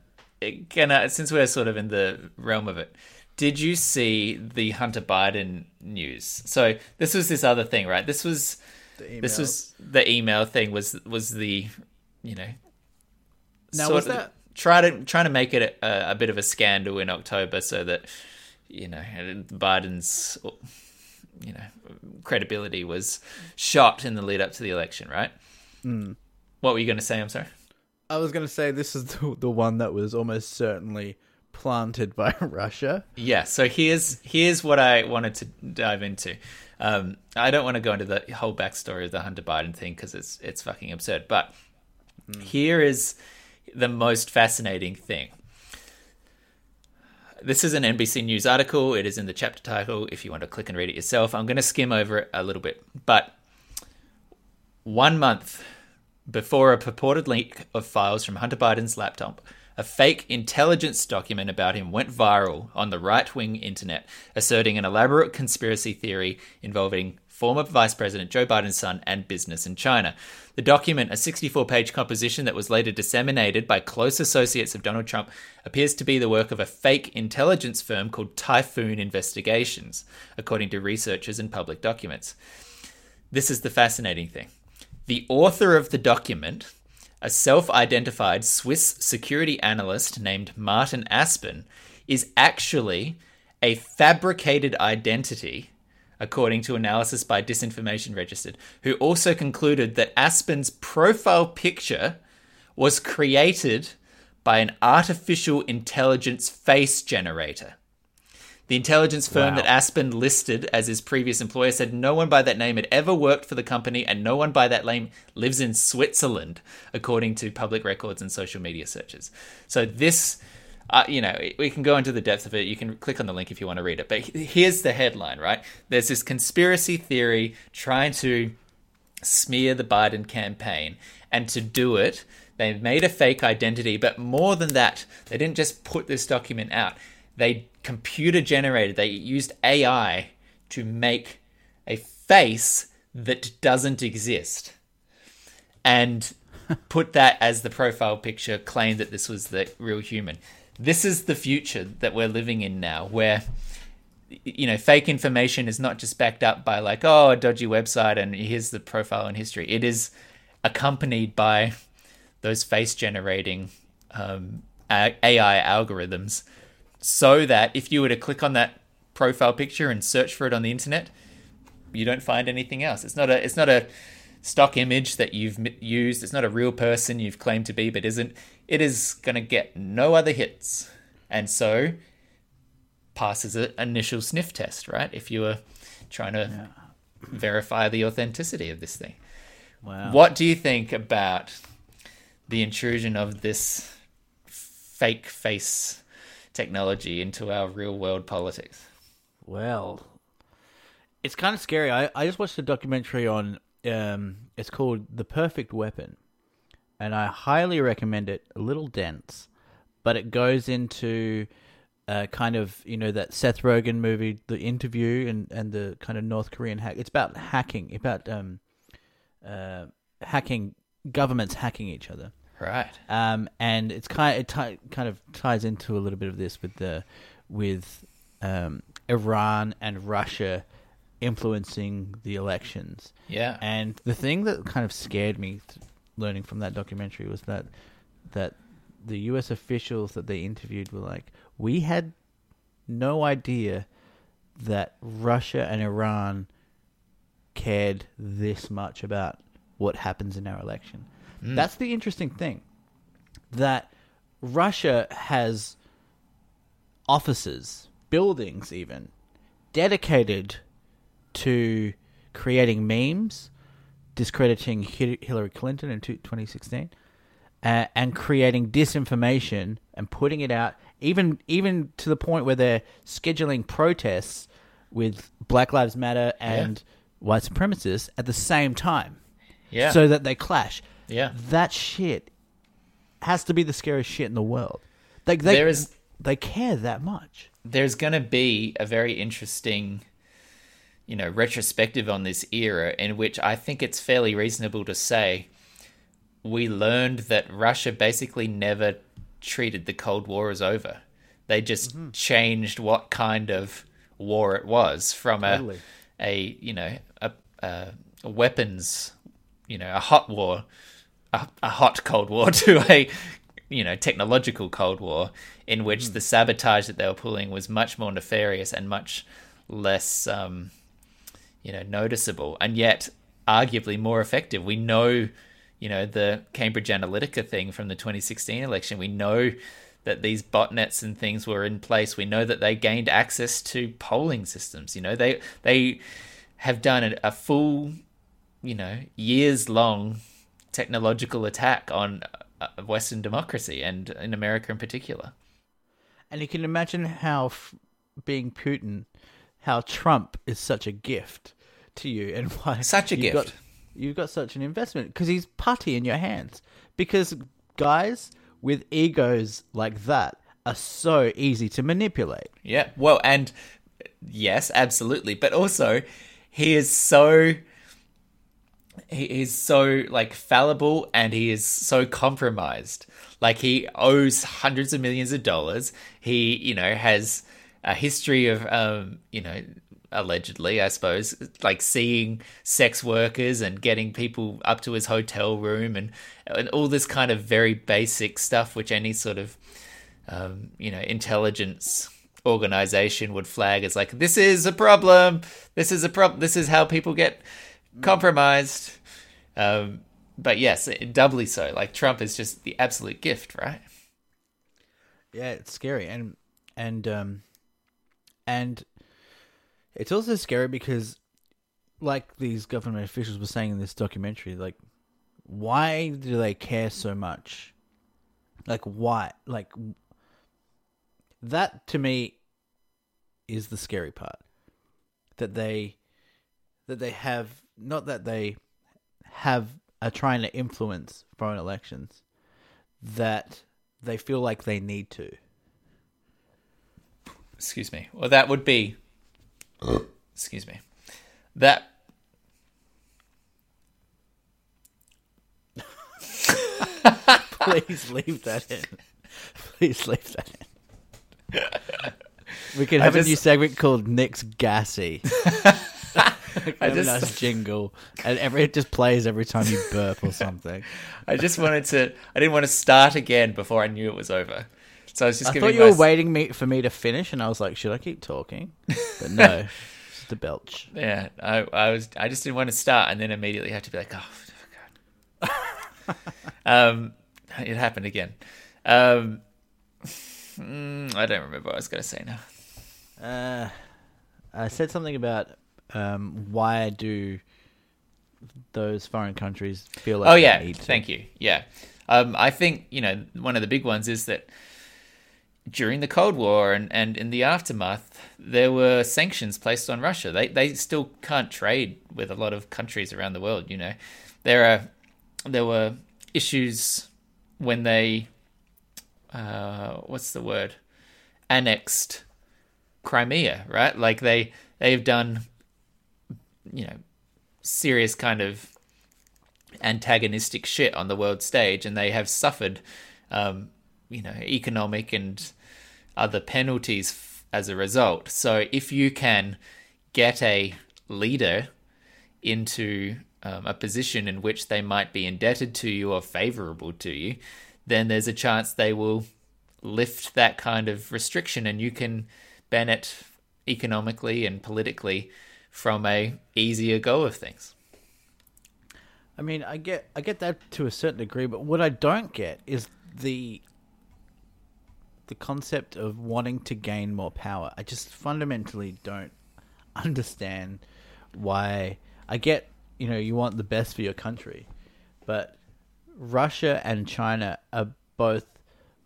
Can I, since we're sort of in the realm of it, did you see the Hunter Biden news? So this was this other thing, right? This was this was the email thing. Was was the you know Now, was that- try to trying to make it a, a bit of a scandal in October so that you know Biden's you know credibility was shot in the lead up to the election, right? Hmm. What were you going to say? I'm sorry. I was going to say this is [laughs] the, the one that was almost certainly planted by [laughs] Russia. Yeah. So here's here's what I wanted to dive into. Um, I don't want to go into the whole backstory of the Hunter Biden thing because it's it's fucking absurd. But here is the most fascinating thing. This is an NBC News article. It is in the chapter title. If you want to click and read it yourself, I'm going to skim over it a little bit. But one month before a purported leak of files from Hunter Biden's laptop A fake intelligence document about him went viral on the right wing internet, asserting an elaborate conspiracy theory involving former Vice President Joe Biden's son and business in China. The document, a 64 page composition that was later disseminated by close associates of Donald Trump, appears to be the work of a fake intelligence firm called Typhoon Investigations, according to researchers and public documents. This is the fascinating thing. The author of the document, a self identified Swiss security analyst named Martin Aspen, is actually a fabricated identity according to analysis by Disinformation Registered, who also concluded that Aspen's profile picture was created by an artificial intelligence face generator. The intelligence firm Wow. that Aspen listed as his previous employer said no one by that name had ever worked for the company and no one by that name lives in Switzerland, according to public records and social media searches. So this, uh, you know, we can go into the depth of it. You can click on the link if you want to read it. But here's the headline, right? There's this conspiracy theory trying to smear the Biden campaign. And to do it, they made a fake identity. But more than that, they didn't just put this document out, they computer generated, they used AI to make a face that doesn't exist. And [laughs] put that as the profile picture, claim that this was the real human. This is the future that we're living in now, where you know, fake information is not just backed up by like, oh, a dodgy website and here's the profile and history. It is accompanied by those face generating um, AI algorithms, so that if you were to click on that profile picture and search for it on the internet, you don't find anything else. It's not a it's not a stock image that you've used. It's not a real person you've claimed to be but isn't. It is going to get no other hits. And so passes an initial sniff test, right? If you were trying to verify the authenticity of this thing. Wow. What do you think about the intrusion of this fake face technology into our real world politics? Well, it's kind of scary. I, I just watched a documentary on. Um, it's called The Perfect Weapon, and I highly recommend it. A little dense, but it goes into uh, kind of you know that Seth Rogen movie, The Interview, and and the kind of North Korean hack. It's about hacking, about um, uh, hacking governments hacking each other. Right. um, and it's kind it ti kind of ties into a little bit of this with the with um, Iran and Russia influencing the elections. Yeah. And the thing that kind of scared me th- learning from that documentary was that that the U.S. officials that they interviewed were like, we had no idea that Russia and Iran cared this much about what happens in our election. Mm. That's the interesting thing. That Russia has offices, buildings, even dedicated to creating memes, discrediting Hillary Clinton in 2016, uh, and creating disinformation and putting it out, even even to the point where they're scheduling protests with Black Lives Matter and white supremacists at the same time, Yeah. so that they clash. yeah. That shit has to be the scariest shit in the world. Like they, There is- they care that much. there's going to be a very interesting you know retrospective on this era in which i think it's fairly reasonable to say we learned that russia basically never treated the cold war as over they just Mm-hmm. changed what kind of war it was from Totally. a a you know a, a, weapons you know a hot war a, a hot cold war [laughs] to a you know technological cold war in which Hmm. the sabotage that they were pulling was much more nefarious and much less um, you know noticeable and yet arguably more effective. We know you know the cambridge analytica thing from the 2016 election. We know that these botnets and things were in place. We know that they gained access to polling systems. You know they they have done a, full you know years long technological attack on uh, western democracy and in america in particular. And you can imagine how, being Putin, how Trump is such a gift to you, and [laughs] why Such a you've gift. Got, you've got such an investment because he's putty in your hands. Because guys, with egos like that are so easy to manipulate. Yeah. Well, and yes, absolutely. But also, he is so he is so like fallible and he is so compromised. Like he owes hundreds of millions of dollars. He, you know, has a history of um, you know, allegedly, I suppose, like seeing sex workers and getting people up to his hotel room and and all this kind of very basic stuff which any sort of um, you know, intelligence organization would flag as like this is a problem. This is a problem. This is how people get compromised. Um, but yes, doubly so. Like Trump is just the absolute gift, right? Yeah, it's scary, and and um, and it's also scary because, like these government officials were saying in this documentary, like, why do they care so much? Like, why? Like, that to me is the scary part. That they, that they have not that they have are trying to influence foreign elections, that they feel like they need to. Excuse me. Well, that would be. excuse me. That. [laughs] Please leave that in. Please leave that in. We could have a new segment called Nick's Gassy. [laughs] [laughs] I just, nice jingle, and every it just plays every time you burp or something. I just wanted to. I didn't want to start again before I knew it was over. So I was just I thought you were my- waiting me for me to finish, and I was like, should I keep talking? But no, [laughs] just a belch. Yeah, I, I was. I just didn't want to start, and then immediately have to be like, oh, God. [laughs] um, it happened again. Um, mm, I don't remember what I was going to say now. Uh, I said something about um, why do those foreign countries feel like oh they yeah, need to? thank you. Yeah, um, I think you know one of the big ones is that during the Cold War and, and in the aftermath, there were sanctions placed on Russia. They they still can't trade with a lot of countries around the world. You know, there are there were issues when they uh, what's the word annexed Crimea, right? Like they they've done you know serious kind of antagonistic shit on the world stage, and they have suffered, um, you know, economic and other penalties f- as a result. So if you can get a leader into um, a position in which they might be indebted to you or favorable to you, then there's a chance they will lift that kind of restriction, and you can ban it economically and politically from a easier go of things. I mean, I get I get that to a certain degree, but what I don't get is the the concept of wanting to gain more power. I just fundamentally don't understand why. I get, you know, you want the best for your country, but Russia and China are both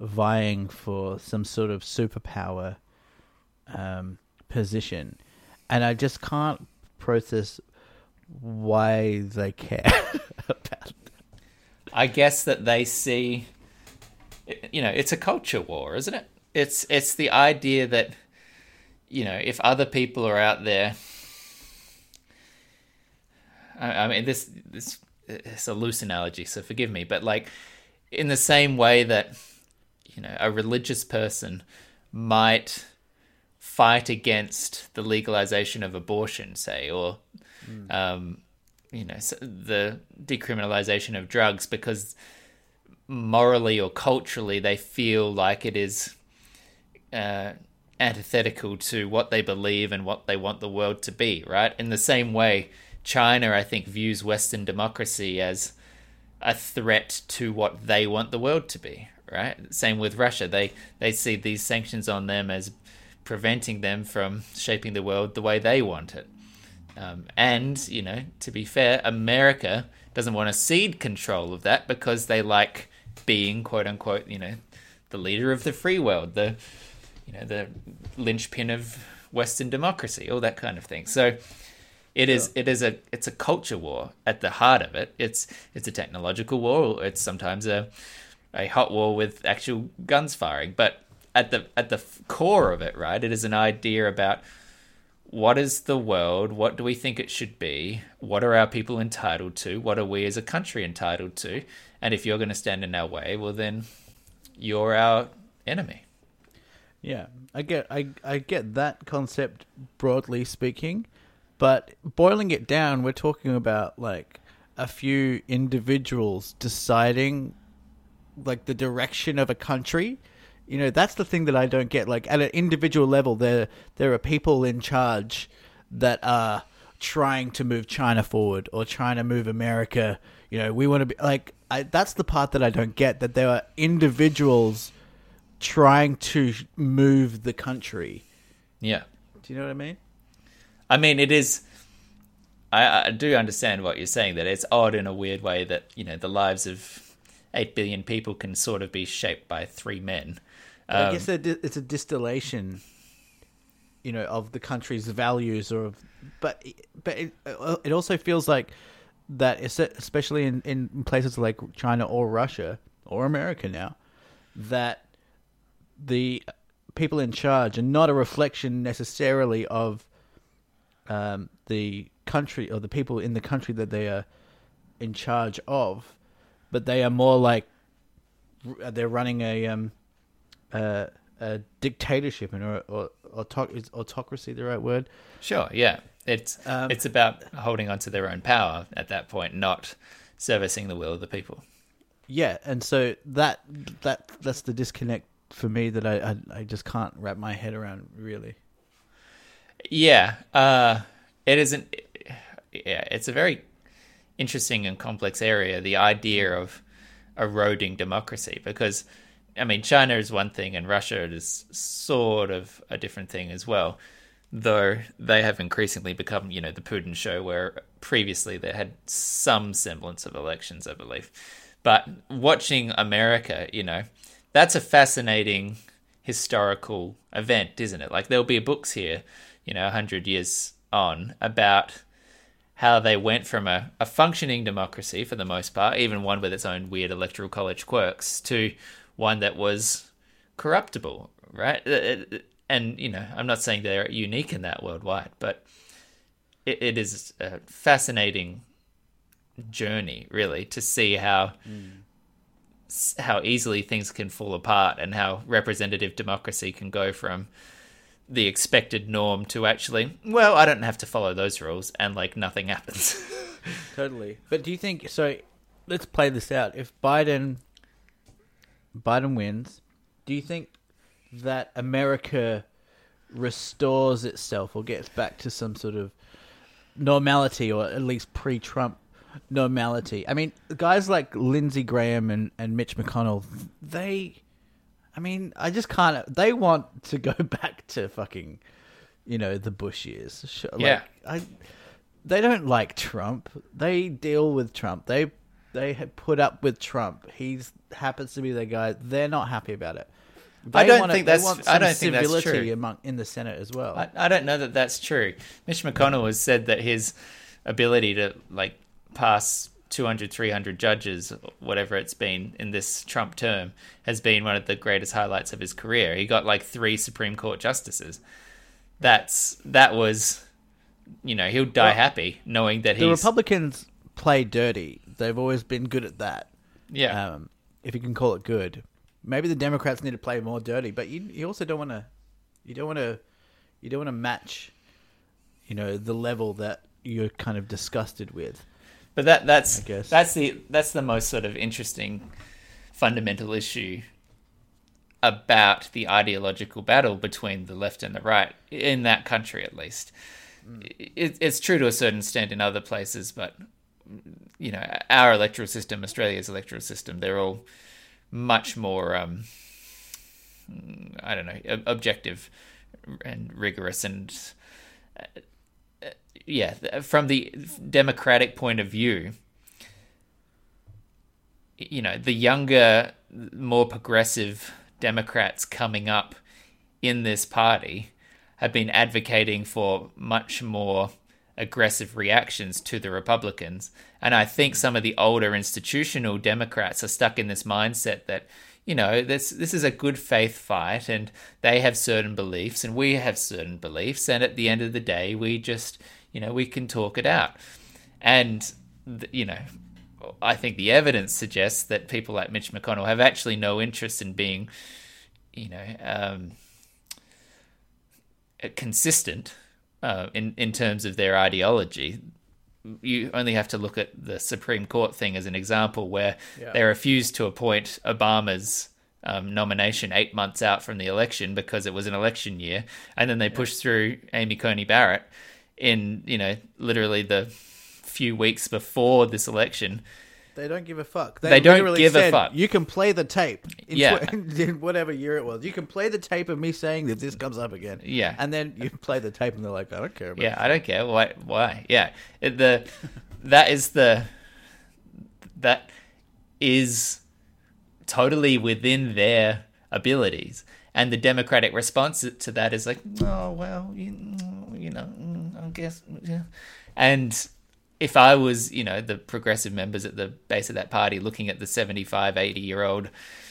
vying for some sort of superpower um, position, and I just can't process why they care [laughs] about That. I guess that they see, you know, it's a culture war, isn't it? It's it's the idea that, you know, if other people are out there, I, I mean, this this it's a loose analogy, so forgive me, but like, in the same way that, you know, a religious person might fight against the legalization of abortion, say, or um, you know, the decriminalization of drugs because morally or culturally they feel like it is uh, antithetical to what they believe and what they want the world to be, right? In the same way, China, I think, views Western democracy as a threat to what they want the world to be, right? Same with Russia. They they see these sanctions on them as preventing them from shaping the world the way they want it. Um, and, you know, to be fair, America doesn't want to cede control of that because they like being, quote unquote, you know, the leader of the free world, the, you know, the linchpin of Western democracy, all that kind of thing. So it is, it is a, it's a culture war at the heart of it. It's, it's a technological war. It's sometimes a a hot war with actual guns firing. But at the at the core of it, right, it is an idea about what is the world? What do we think it should be? What are our people entitled to? What are we as a country entitled to? And if you're going to stand in our way, well, then you're our enemy. Yeah, I get I I get that concept broadly speaking, but boiling it down, we're talking about like a few individuals deciding like the direction of a country. You know, that's the thing that I don't get. Like at an individual level, there there are people in charge that are trying to move China forward or trying to move America. You know, we want to be like I, that's the part that I don't get. That there are individuals trying to move the country. Yeah. Do you know what I mean? I mean, it is. I, I do understand what you're saying. That it's odd in a weird way that you know the lives of eight billion people can sort of be shaped by three men. I um, guess it's a distillation, you know, of the country's values, or of, but but it, uh, it also feels like that, especially in in places like China or Russia or America now, that the people in charge are not a reflection necessarily of um, the country or the people in the country that they are in charge of, but they are more like they're running a um, a, a dictatorship or, or, autocracy the right word? Sure, yeah. It's Um, it's about holding on to their own power at that point, not servicing the will of the people. Yeah, and so that that that's the disconnect for me that I I, I just can't wrap my head around really. Yeah, uh, it isn't. Yeah, it's a very interesting and complex area. The idea of eroding democracy, because I mean, China is one thing, and Russia is sort of a different thing as well. Though they have increasingly become, you know, the Putin show, where previously they had some semblance of elections, I believe. But watching America, you know, that's a fascinating historical event, isn't it? Like there'll be books here, you know, 100 years on about how they went from a, a functioning democracy for the most part, even one with its own weird electoral college quirks, to one that was corruptible, right? It- it- And, you know, I'm not saying they're unique in that worldwide, but it, it is a fascinating journey, really, to see how s- how easily things can fall apart and how representative democracy can go from the expected norm to actually, well, I don't have to follow those rules and like nothing happens. [laughs] Totally. But do you think so? Let's play this out. If Biden Biden wins, do you think that America restores itself or gets back to some sort of normality, or at least pre-Trump normality? I mean, guys like Lindsey Graham and, and Mitch McConnell, they, I mean, I just can't. They want to go [laughs] back to fucking, you know, the Bush years. Sure, like, Yeah. I they don't like Trump. They deal with Trump. They they have put up with Trump. He's happens to be their guy. They're not happy about it. They I don't think that's- I don't think that's true. among in the Senate as well. I, I don't know that that's true. Mitch McConnell has said that his ability to like pass 200, 300 judges, whatever it's been in this Trump term, has been one of the greatest highlights of his career. He got like three Supreme Court justices. That's that was, you know, he'll die Well, happy knowing that the he's Republicans play dirty. They've always been good at that. yeah. Um, if you can call it good. Maybe the Democrats need to play more dirty, but you you also don't want to you don't want to you don't want to match you know the level that you're kind of disgusted with. But that that's I guess. that's the that's the most sort of interesting fundamental issue about the ideological battle between the left and the right in that country at least. Mm. It, it's true to a certain extent in other places, but you know our electoral system, Australia's electoral system, they're all much more um, I don't know objective and rigorous and yeah, from the democratic point of view, you know, the younger, more progressive Democrats coming up in this party have been advocating for much more aggressive reactions to the Republicans. And I think some of the older institutional Democrats are stuck in this mindset that, you know, this this is a good faith fight and they have certain beliefs and we have certain beliefs and at the end of the day we just, you know, we can talk it out. And you know, I think the evidence suggests that people like Mitch McConnell have actually no interest in being, you know, um, consistent uh, in in terms of their ideology. You only have to look at the Supreme Court thing as an example, where Yeah. they refused to appoint Obama's um, nomination eight months out from the election because it was an election year, and then they pushed through Amy Coney Barrett in you know literally the few weeks before this election. They don't give a fuck. They don't literally give a fuck. You can play the tape. In Yeah. tw- [laughs] in whatever year it was. You can play the tape of me saying that this comes up again. Yeah. And then you play the tape and they're like, I don't care about Yeah, I don't care. Why? Why? Yeah, It- the that is the that is totally within their abilities, and the democratic response to that is like, oh well, you, you know, mm, I guess, yeah. And if I was, you know, the progressive members at the base of that party looking at the 75, 80 year old,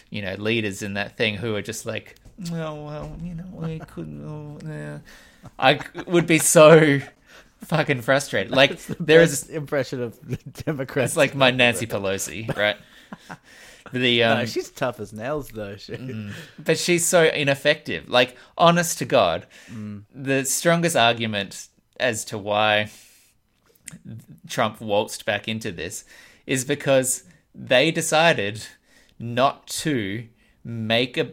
you know, leaders in that thing who are just like, oh, well, you know, we couldn't, oh, yeah. I would be so fucking frustrated. Like, there is, Best impression of the Democrats. it's like my Nancy Pelosi, right? [laughs] The, um, No, she's tough as nails, though. She, but she's so ineffective. Like, honest to God, the strongest argument as to why Trump waltzed back into this is because they decided not to make a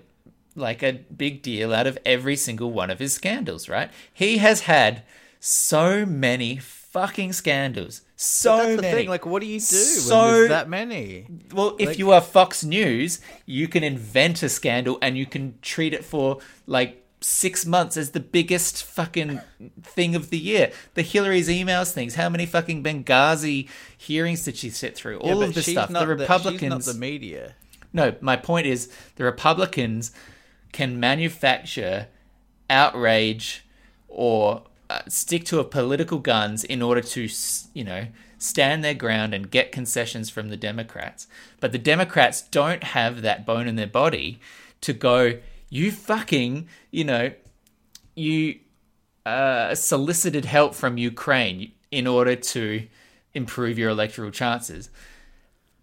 like a big deal out of every single one of his scandals, right? He has had so many fucking scandals. So That's the many. thing. Like, what do you do So- when there's that many? Well, if Like- you are Fox News, you can invent a scandal and you can treat it for like six months as the biggest fucking thing of the year. The Hillary's emails things. How many fucking Benghazi hearings did she sit through? All Yeah, of this stuff. The Republicans. not the media. No, my point is the Republicans can manufacture outrage or uh, stick to a political guns in order to, you know, stand their ground and get concessions from the Democrats. But the Democrats don't have that bone in their body to go, you fucking, you know, you uh, solicited help from Ukraine in order to improve your electoral chances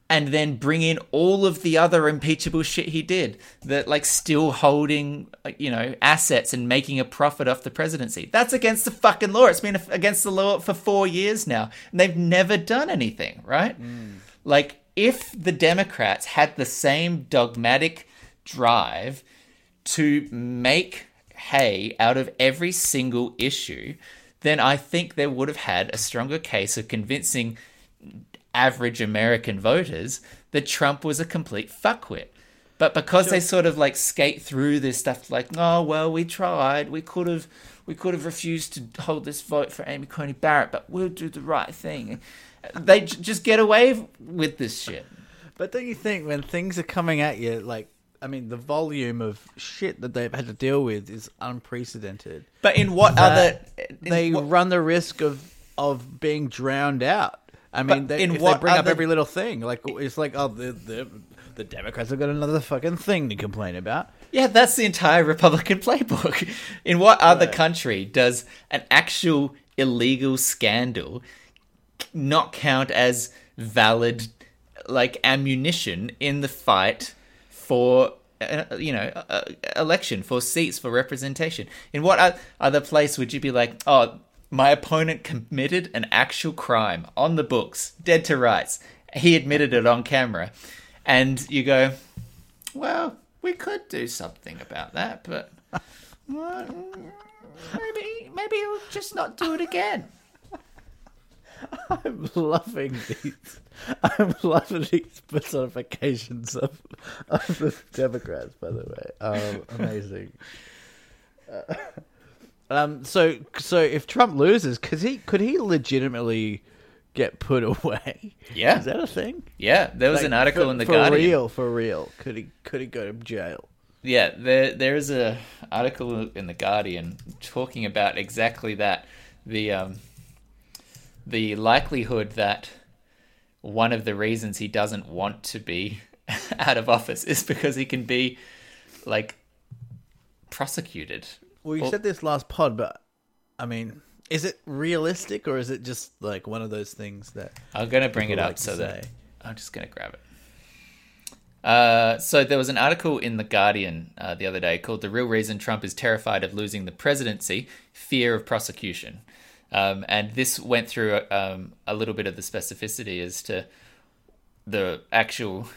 and then bring in all of the other impeachable shit he did that like still holding you know assets and making a profit off the presidency. That's against the fucking law. It's been against the law for 4 years now and they've never done anything right? Like if the democrats had the same dogmatic drive to make hay out of every single issue then i think they would have had a stronger case of convincing average American voters that Trump was a complete fuckwit. But because they sort of like skate through this stuff, like, oh well, we tried, we could have, we could have refused to hold this vote for Amy Coney Barrett, but we'll do the right thing. They j- just get away with this shit. But don't you think when things are coming at you, like, I mean, the volume of shit that they've had to deal with is unprecedented. But in what That other? in they what- run the risk of of being drowned out. I mean, they, in if what they bring up every little thing, like it's like, oh, the the the Democrats have got another fucking thing to complain about. Yeah, that's the entire Republican [laughs] playbook. In what other Right. country does an actual illegal scandal not count as valid, like ammunition in the fight for, uh, you know, uh, election for seats for representation? In what other place would you be like, oh, my opponent committed an actual crime on the books, dead to rights. He admitted it on camera, and you go, well, we could do something about that, but maybe maybe we'll just not do it again. [laughs] I'm loving these. I'm loving these personifications of of the Democrats. By the way, um, amazing. Uh, um, so so if Trump loses, could he could he legitimately get put away? Yeah. is that a thing? Yeah, there was Like, an article for, in the Guardian. for Guardian. real, for real. Could he could he go to jail? Yeah, there there is a article in the Guardian talking about exactly that. The um, the likelihood that one of the reasons he doesn't want to be [laughs] out of office is because he can be like prosecuted. Well, you Well- said this last pod, but I mean, is it realistic or is it just like one of those things that I'm gonna bring it up like to so that? I'm just gonna grab it. Uh, so there was an article in the Guardian uh, the other day called "The Real Reason Trump is Terrified of Losing the Presidency: Fear of Prosecution," um, and this went through um, a little bit of the specificity as to the actual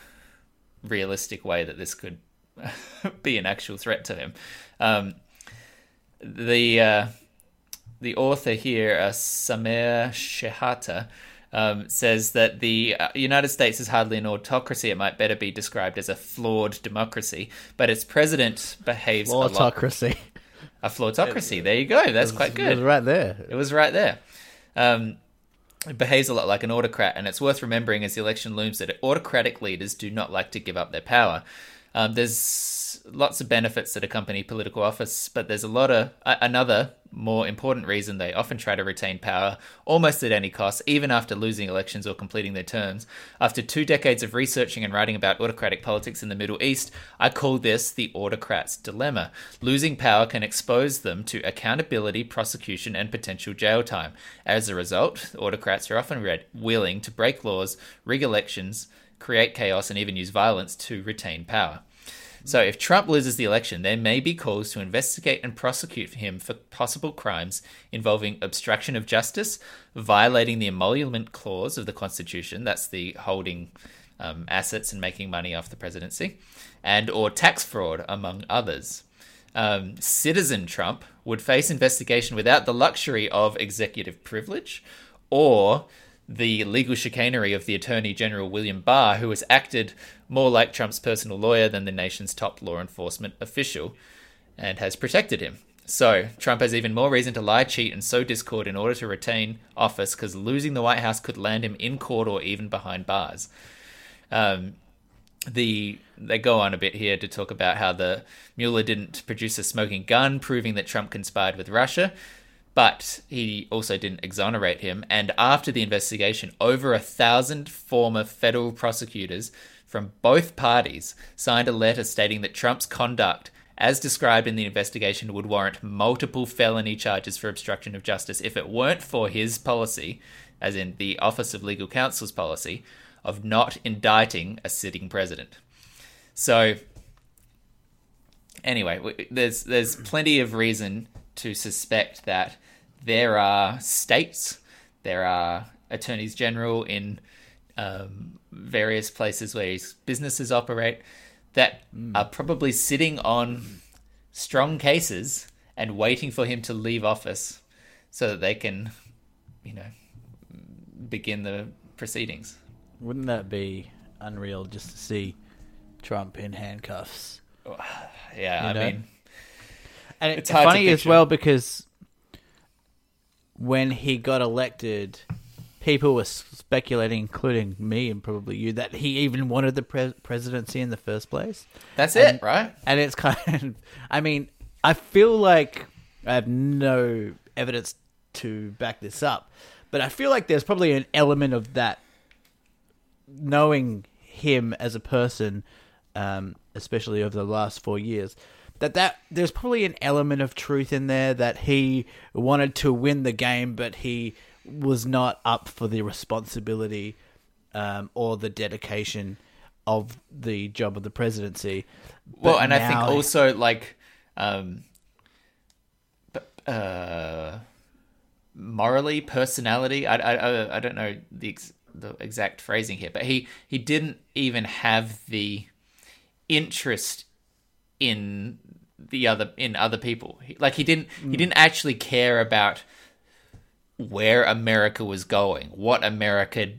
realistic way that this could [laughs] be an actual threat to him. Um, the uh, the author here, uh, Samer Shehata, um, says that the uh, United States is hardly an autocracy. It might better be described as a flawed democracy, but its president behaves autocracy? A flawtocracy. There you go. That's quite It was good. right there. It was right there. Um, it behaves a lot like an autocrat, and it's worth remembering as the election looms that autocratic leaders do not like to give up their power. Um, there's lots of benefits that accompany political office, but there's a lot of a another more important reason they often try to retain power almost at any cost, even after losing elections or completing their terms. After two decades of researching and writing about autocratic politics in the Middle East, I call this the autocrat's dilemma. Losing power can expose them to accountability, prosecution, and potential jail time. As a result, autocrats are often read, willing to break laws, rig elections, create chaos, and even use violence to retain power. So, if Trump loses the election, there may be calls to investigate and prosecute him for possible crimes involving obstruction of justice, violating the emolument clause of the Constitution, that's the holding um, assets and making money off the presidency, and or tax fraud, among others. Um, citizen Trump would face investigation without the luxury of executive privilege or the legal chicanery of the Attorney General William Barr, who has acted more like Trump's personal lawyer than the nation's top law enforcement official and has protected him. So, Trump has even more reason to lie, cheat, and sow discord in order to retain office because losing the White House could land him in court or even behind bars. Um, the they go on a bit here to talk about how the Mueller didn't produce a smoking gun, proving that Trump conspired with Russia, but he also didn't exonerate him. And after the investigation, over a thousand former federal prosecutors from both parties signed a letter stating that Trump's conduct, as described in the investigation, would warrant multiple felony charges for obstruction of justice if it weren't for his policy, as in the Office of Legal Counsel's policy, of not indicting a sitting president. So, anyway, there's there's plenty of reason to suspect that there are states, there are attorneys general in um, various places where his businesses operate that are probably sitting on strong cases and waiting for him to leave office so that they can, you know, begin the proceedings. Wouldn't that be unreal just to see Trump in handcuffs? Yeah, You I know? mean, And It's it's hard to funny as well because when he got elected, people were speculating, including me and probably you, that he even wanted the pre- presidency in the first place. that's And- it, right? And it's kind of, [laughs] I mean, I feel like I have no evidence to back this up, but I feel like there's probably an element of that knowing him as a person, um, especially over the last four years, that that there's probably an element of truth in there that he wanted to win the game, but he was not up for the responsibility um, or the dedication of the job of the presidency. Well, But and I think also like, um, but, uh, morally, personality. I, I, I- I don't know the ex- the exact phrasing here, but he he didn't even have the interest in the other in other people. Like he didn't he mm. didn't actually care about where America was going, what America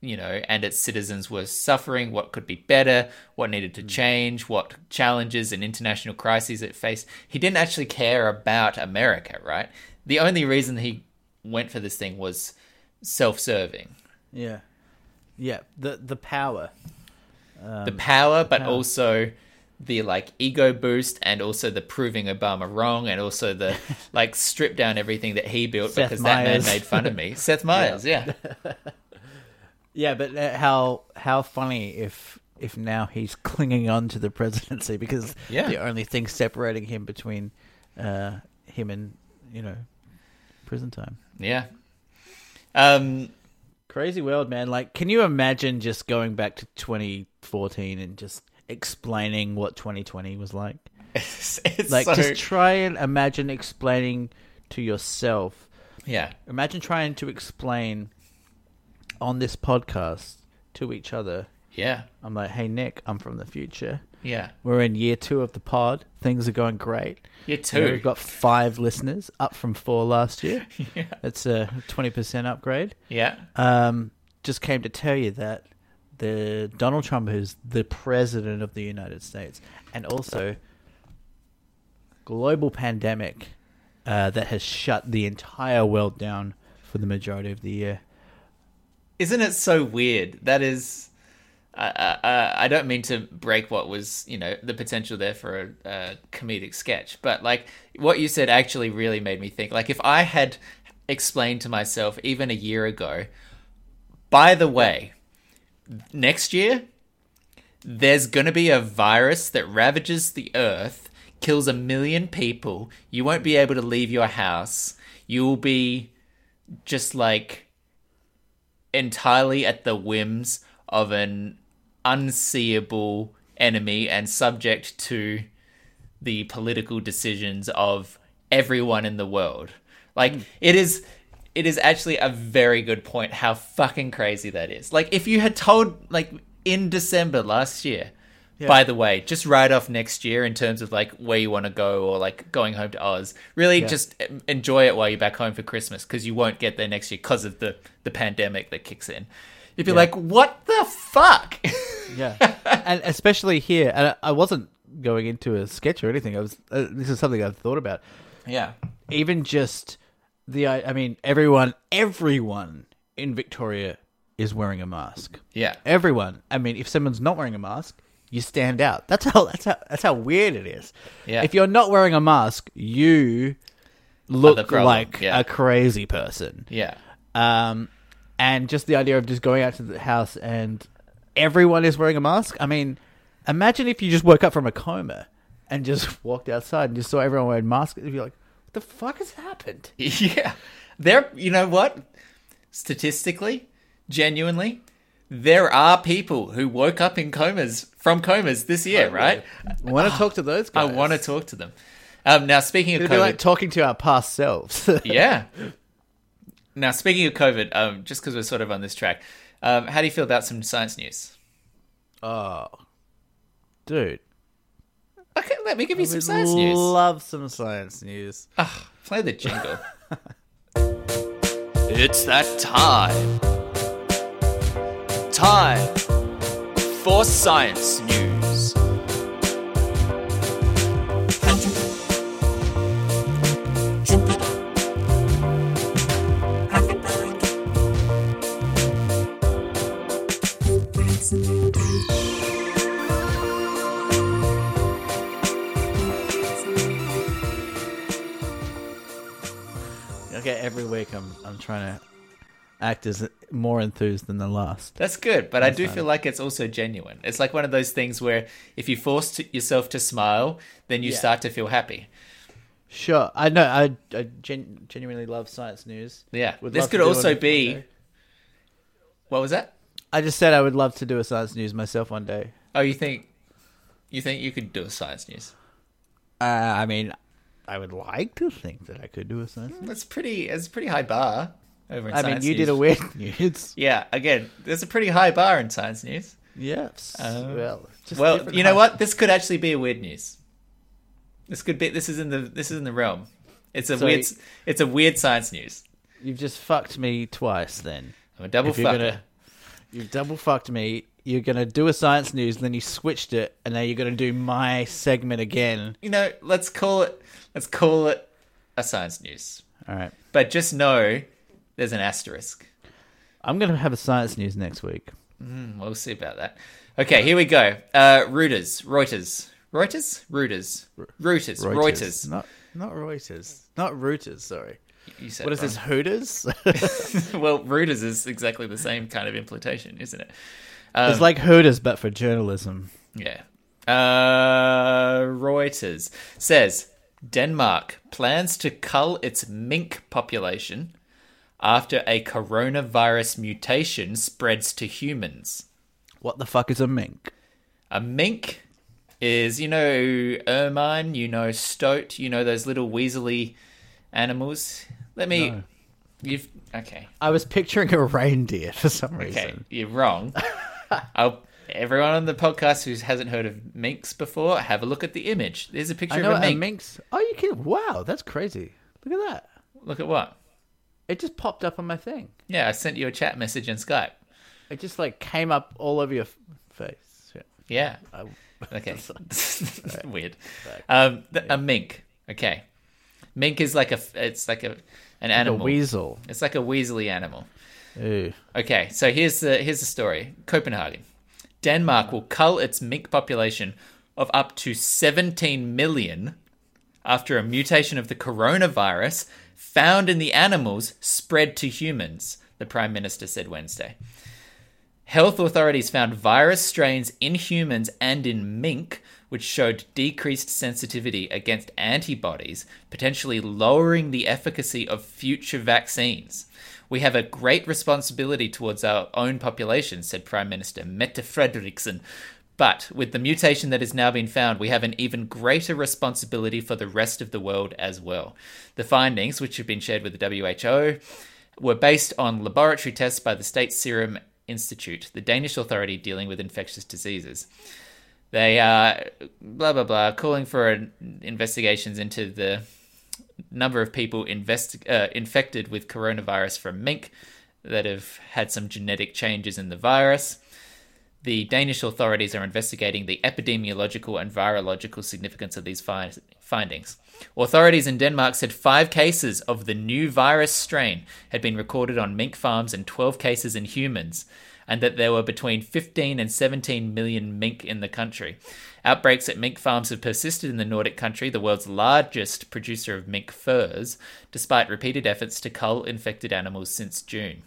you know, and its citizens were suffering, what could be better, what needed to mm. change, what challenges and international crises it faced. He didn't actually care about America, right? The only reason he went for this thing was self-serving. Yeah, yeah. The the power. the um, power, but power. also the like ego boost and also the proving Obama wrong and also the [laughs] like strip down everything that he built Seth because that man made fun of me. [laughs] Seth Meyers, yeah. [laughs] Yeah, but uh, how how funny if if now he's clinging on to the presidency because Yeah. the only thing separating him between uh, him and you know prison time. Yeah. Um Crazy world, man. Like, can you imagine just going back to 2014 and just explaining what 2020 was like? [laughs] it's, it's Like, so just try and imagine explaining to yourself. yeah. Imagine trying to explain on this podcast to each other. Yeah. I'm like, hey, Nick, I'm from the future. Yeah. We're in year two of the pod. Things are going great. You You know, we've got five listeners, up from four last year. [laughs] yeah. That's a 20% upgrade. Yeah. Um, just came to tell you that the Donald Trump is the president of the United States, and also global pandemic uh, that has shut the entire world down for the majority of the year. Isn't it so weird? That is, I I I don't mean to break what was you know the potential there for a, a comedic sketch, but like what you said actually really made me think. Like if I had explained to myself even a year ago, by the way, next year there's gonna be a virus that ravages the earth, kills a million people. You won't be able to leave your house. You'll be just like entirely at the whims of an unseeable enemy and subject to the political decisions of everyone in the world. Like hmm. it is it is actually a very good point how fucking crazy that is. Like if you had told like in December last year, by the way, just write off next year in terms of like where you want to go or like going home to Oz. Really just enjoy it while you're back home for Christmas because you won't get there next year because of the the pandemic that kicks in. You'd be like, "What the fuck?" [laughs] Yeah, and especially here, and I- I wasn't going into a sketch or anything. I was. Uh, this is something I've thought about. yeah. even just the I I mean everyone everyone in Victoria is wearing a mask. Yeah. Everyone. I mean if someone's not wearing a mask, you stand out. That's how that's how that's how weird it is. Yeah. If you're not wearing a mask, you look like yeah. a crazy person. Yeah. Um and just the idea of just going out to the house and everyone is wearing a mask. I mean, imagine if you just woke up from a coma and just [laughs] walked outside and just saw everyone wearing masks. You'd be like, the fuck has happened? [laughs] Yeah. There you know what? Statistically, genuinely, there are people who woke up in comas from comas this year, right? I want to talk to [sighs] those I want to talk to them. Um, now, speaking of It'd COVID, be like talking to our past selves. [laughs] yeah. Now, speaking of COVID, um, just because we're sort of on this track, um, how do you feel about some science news? oh, dude. Okay, let me give you some Would science news. Love some science news. Ah, play the jingle. [laughs] it's that time. Time for science news. Okay, every week I'm I'm trying to act as more enthused than the last. That's good, but I do feel like it's also genuine. It's like one of those things where if you force yourself to smile, then you Yeah. start to feel happy. Sure, I know. I, I gen- genuinely love science news. Yeah. Would this could also be. day. What was that? I just said I would love to do a science news myself one day. Oh, you think you think you could do a science news? Uh, I mean, I would like to think that I could do a science. news. That's pretty. It's a pretty high bar over in I mean, science you news. did a weird [laughs] news. Yeah. Again, there's a pretty high bar in science news. Yes. Um, well, just well, different you know what? This could actually be a weird news. This could be. This is in the. This is in the realm. It's a So- weird. It's a weird science news. You've just fucked me twice. Then I'm a double if you're fucker. gonna, you've double fucked me. You're gonna do a science news, then you switched it, and now you're gonna do my segment again. You know, let's call it. Let's call it a science news. All right, But just know there's an asterisk. I'm gonna have a science news next week. Hmm, We'll see about that. Okay, here we go. Uh, Reuters, Reuters, Reuters? Reuters. Reuters. Reuters. Not not Reuters. Not Reuters. Sorry. You said What is this? Hooters? [laughs] [laughs] well, Reuters is exactly the same kind of implementation, isn't it? Um, it's like Hooters, but for journalism. Yeah. Uh, Reuters says Denmark plans to cull its mink population after a coronavirus mutation spreads to humans. What the fuck is a mink? A mink is, you know, ermine, you know, stoat, you know, those little weaselly animals. Let me. No. You've. Okay. I was picturing a reindeer for some Okay. reason. You're wrong. [laughs] I'll, everyone on the podcast who hasn't heard of minks before, have a look at the image. There's a picture I know of a mink. a mink's. Oh, you can. Wow, that's crazy. Look at that. Look at what? It just popped up on my thing. Yeah, I sent you a chat message in Skype. It just like came up all over your face. Yeah. [laughs] [laughs] [laughs] Yeah. I, Okay. Weird. Um, a mink. Okay. Mink is like a. It's like a an a animal. weasel. It's like a weaselly animal. Ooh. Okay, so here's the here's the story. Copenhagen, Denmark will cull its mink population of up to 17 million after a mutation of the coronavirus found in the animals spread to humans. The prime minister said Wednesday. Health authorities found virus strains in humans and in mink, which showed decreased sensitivity against antibodies, potentially lowering the efficacy of future vaccines. We have a great responsibility towards our own population, said Prime Minister Mette Frederiksen. But with the mutation that has now been found, we have an even greater responsibility for the rest of the world as well. The findings, which have been shared with the WHO, were based on laboratory tests by the State Serum Institute, the Danish authority dealing with infectious diseases. They are blah blah blah, calling for investigations into the number of people invest, uh, infected with coronavirus from mink that have had some genetic changes in the virus. The Danish authorities are investigating the epidemiological and virological significance of these fi- findings. Authorities in Denmark said five cases of the new virus strain had been recorded on mink farms and 12 cases in humans, and that there were between 15 and 17 million mink in the country. Outbreaks at mink farms have persisted in the Nordic country, the world's largest producer of mink furs, despite repeated efforts to cull infected animals since June.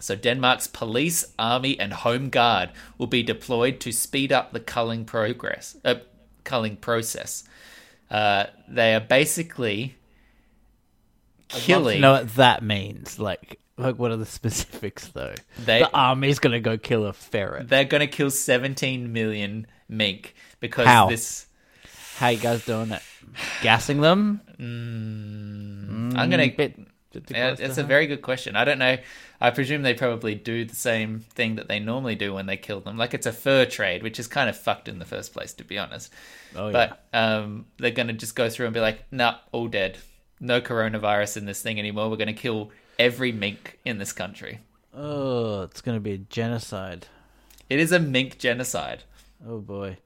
So Denmark's police, army, and home guard will be deployed to speed up the culling progress, uh, culling process. Uh, they are basically killing. know what that means. Like, like what are the [laughs] specifics though? They- the army's gonna go kill a ferret. They're going to kill 17 million mink because How? this. How you guys doing it? Gassing them? I'm going to. Bit, bit Yeah, it's a very good question. I don't know. I presume they probably do the same thing that they normally do when they kill them. Like it's a fur trade, which is kind of fucked in the first place, to be honest. Oh, yeah. but um, they're going to just go through and be like, nah, all dead. No coronavirus in this thing anymore. We're going to kill every mink in this country. Oh, it's gonna be a genocide. It is a mink genocide. Oh boy.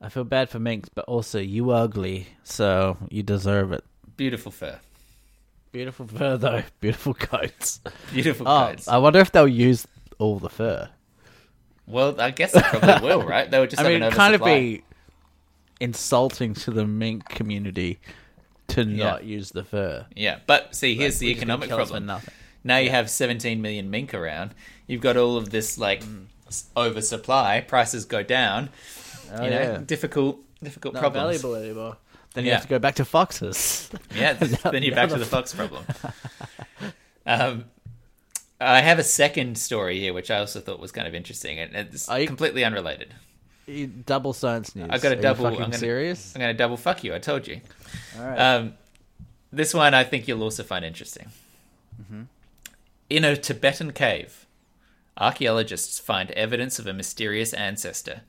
I feel bad for minks, but also you ugly, so you deserve it. Beautiful fur. Beautiful fur though, [laughs] beautiful coats. Beautiful Oh, coats. I wonder if they'll use all the fur. well, I guess they probably will, right? They would just I mean, kind of be insulting to the mink community to not use the fur. Yeah, but see, here's the just gonna economic kill us for problem. Now you have 17 million mink around. You've got all of this like Mm. oversupply. Prices go down. Oh, you know, yeah. difficult, difficult Not problems. valuable anymore. Then you Yeah. have to go back to foxes. [laughs] Yeah, th- [laughs] then you're the back to the fox problem. [laughs] um, I have a second story here, which I also thought was kind of interesting, and it's completely unrelated. You- double science news. I've got a Are you double. Fucking I'm gonna, serious? I'm going to double fuck you. I told you. All right. Um, this one I think you'll also find interesting. Mm-hmm. In a Tibetan cave, archaeologists find evidence of a mysterious ancestor.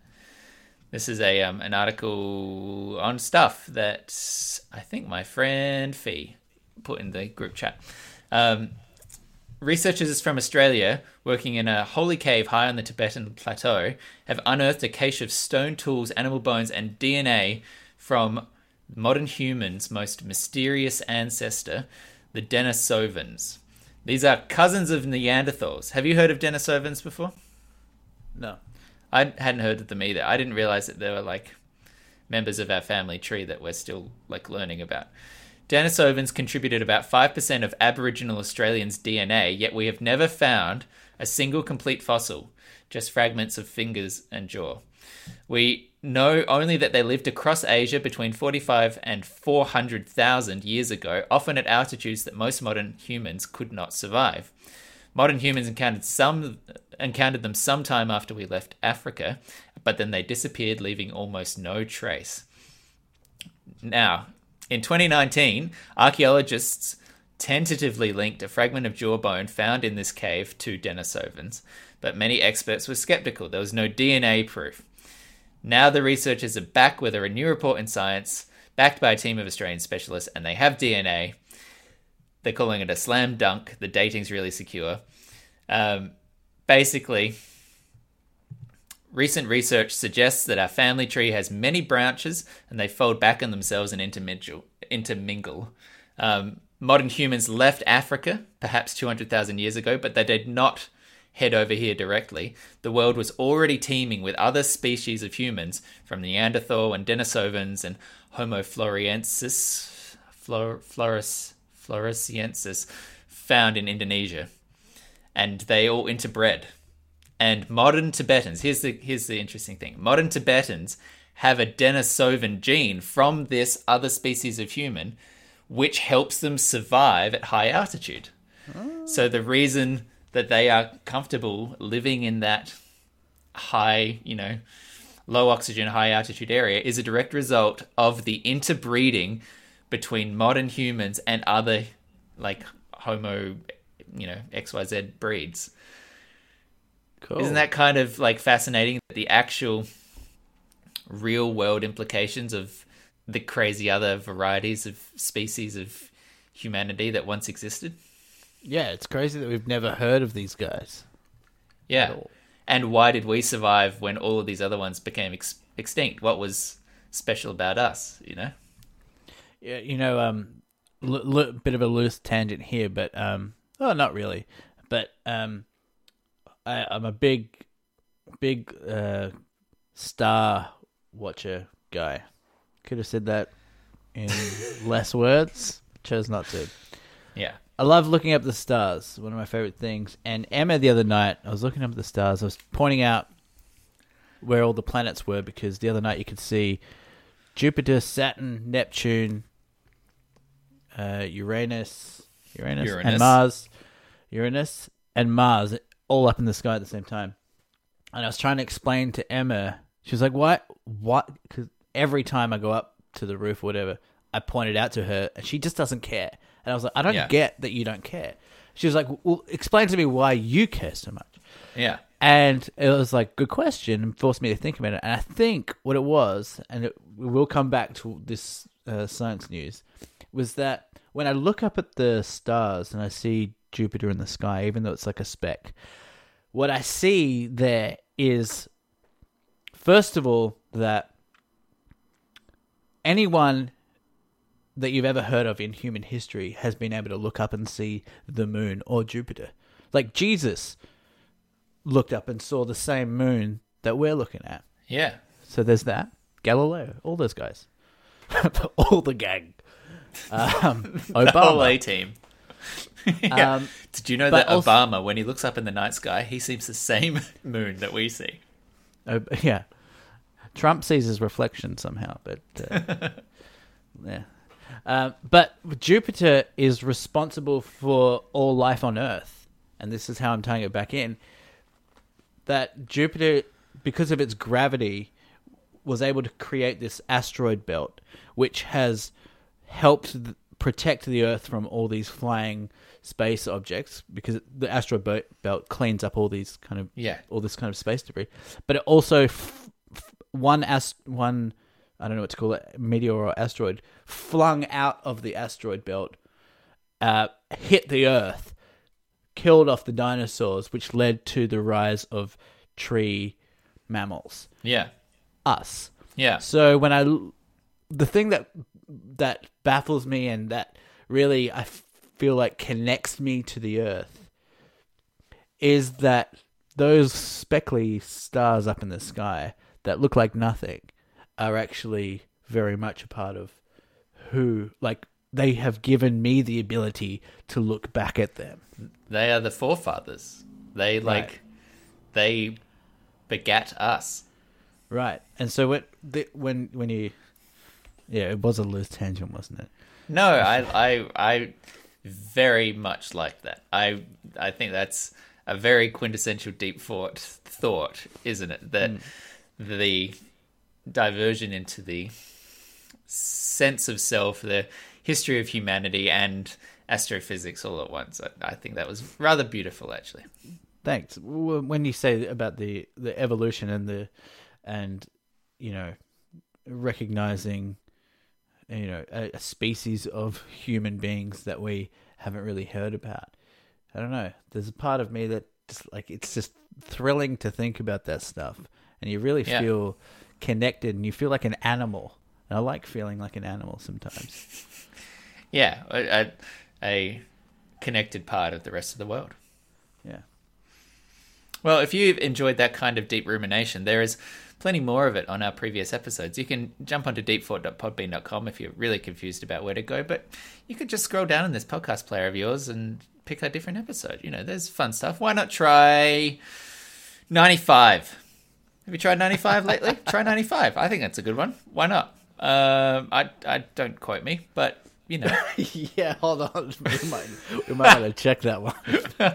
This is a um, an article on stuff that I think my friend Fee put in the group chat. Um, researchers from Australia, working in a holy cave high on the Tibetan plateau, have unearthed a cache of stone tools, animal bones, and DNA from modern humans' most mysterious ancestor, the Denisovans. These are cousins of Neanderthals. Have you heard of Denisovans before? no. I hadn't heard of them either. I didn't realize that they were like members of our family tree that we're still like learning about. Denisovans contributed about 5% of Aboriginal Australians' DNA, yet we have never found a single complete fossil, just fragments of fingers and jaw. We know only that they lived across Asia between 45 and 400,000 years ago, often at altitudes that most modern humans could not survive. Modern humans encountered some encountered them sometime after we left Africa, but then they disappeared, leaving almost no trace. Now, in 2019, archaeologists tentatively linked a fragment of jawbone found in this cave to Denisovans, but many experts were skeptical. There was no DNA proof. Now the researchers are back with a new report in Science, backed by a team of Australian specialists, and they have DNA. They're calling it a slam dunk. The dating's really secure. Um, basically, recent research suggests that our family tree has many branches and they fold back on themselves and intermingle. Um, modern humans left Africa perhaps 200,000 years ago, but they did not head over here directly. The world was already teeming with other species of humans, from Neanderthal and Denisovans and Homo floresiensis, Flor- Floris, floresiensis, found in Indonesia. And they all interbred. And modern Tibetans, here's the here's the interesting thing. Modern Tibetans have a Denisovan gene from this other species of human, which helps them survive at high altitude. So the reason that they are comfortable living in that high, you know, low oxygen, high altitude area is a direct result of the interbreeding between modern humans and other like homo, you know, XYZ breeds. Cool. Isn't that kind of like fascinating the actual real world implications of the crazy other varieties of species of humanity that once existed? Yeah, it's crazy that we've never heard of these guys. Yeah. And why did we survive when all of these other ones became ex- extinct? What was special about us, you know? Yeah, you know, um, l- l- bit of a loose tangent here, but um, oh, not really, but um, I, I'm a big, big uh, star watcher guy. Could have said that in [laughs] less words. Chose not to. Yeah. I love looking up the stars. One of my favorite things. And Emma, the other night, I was looking up at the stars. I was pointing out where all the planets were because the other night you could see Jupiter, Saturn, Neptune, uh, Uranus, Uranus, Uranus. and Mars, Uranus and Mars, all up in the sky at the same time. And I was trying to explain to Emma. She was like, "What? What?" Because every time I go up to the roof or whatever, I pointed out to her, and she just doesn't care. And I was like, "I don't Yeah. get that you don't care." She was like, "Well, explain to me why you care so much." Yeah. And it was like, good question, and forced me to think about it. And I think what it was, and it, we will come back to this uh, science news, was that when I look up at the stars and I see Jupiter in the sky, even though it's like a speck, what I see there is, first of all, that anyone that you've ever heard of in human history has been able to look up and see the moon or Jupiter. Like Jesus looked up and saw the same moon that we're looking at. Yeah. So there's that. Galileo, all those guys. [laughs] all the gang. Um, [laughs] The whole A team. [laughs] yeah. Um, Did you know that also- Obama, when he looks up in the night sky, he sees the same [laughs] moon that we see? Oh, [laughs] yeah. Trump sees his reflection somehow, but uh, yeah. Um, but Jupiter is responsible for all life on Earth, and this is how I'm tying it back in. That Jupiter, because of its gravity, was able to create this asteroid belt, which has helped protect the Earth from all these flying space objects. Because the asteroid belt cleans up all these kind of Yeah. all this kind of space debris. But it also f- f- one ast- one I don't know what to call it meteor or asteroid flung out of the asteroid belt, uh, hit the Earth, killed off the dinosaurs, which led to the rise of tree mammals. Yeah. Us. Yeah. So when I the thing that that baffles me and that really I f- feel like connects me to the Earth is that those speckly stars up in the sky that look like nothing are actually very much a part of who, like, they have given me the ability to look back at them. They are the forefathers. They like Right. they begat us. Right. And so the, when, when you, yeah, it was a loose tangent, wasn't it? No, I I I very much like that. I I think that's a very quintessential deep thought thought, isn't it? That hmm. the diversion into the sense of self, the history of humanity, and astrophysics all at once. I, I think that was rather beautiful, actually. Thanks. When you say about the the evolution and the and you know recognizing you know a, a species of human beings that we haven't really heard about, I don't know. There's a part of me that just like it's just thrilling to think about that stuff, and you really Yeah. feel connected, and you feel like an animal. And I like feeling like an animal sometimes. [laughs] Yeah, a, a, a connected part of the rest of the world. Yeah. Well, if you've enjoyed that kind of deep rumination, there is plenty more of it on our previous episodes. You can jump onto deepthought.podbean.com if you're really confused about where to go, but you could just scroll down in this podcast player of yours and pick a different episode. You know, there's fun stuff. Why not try 95? Have you tried 95 lately? [laughs] try 95. I think that's a good one. Why not? Um, I, I don't quote me, but you know. [laughs] yeah. Hold on. [laughs] We might we might want to check that one. [laughs] uh,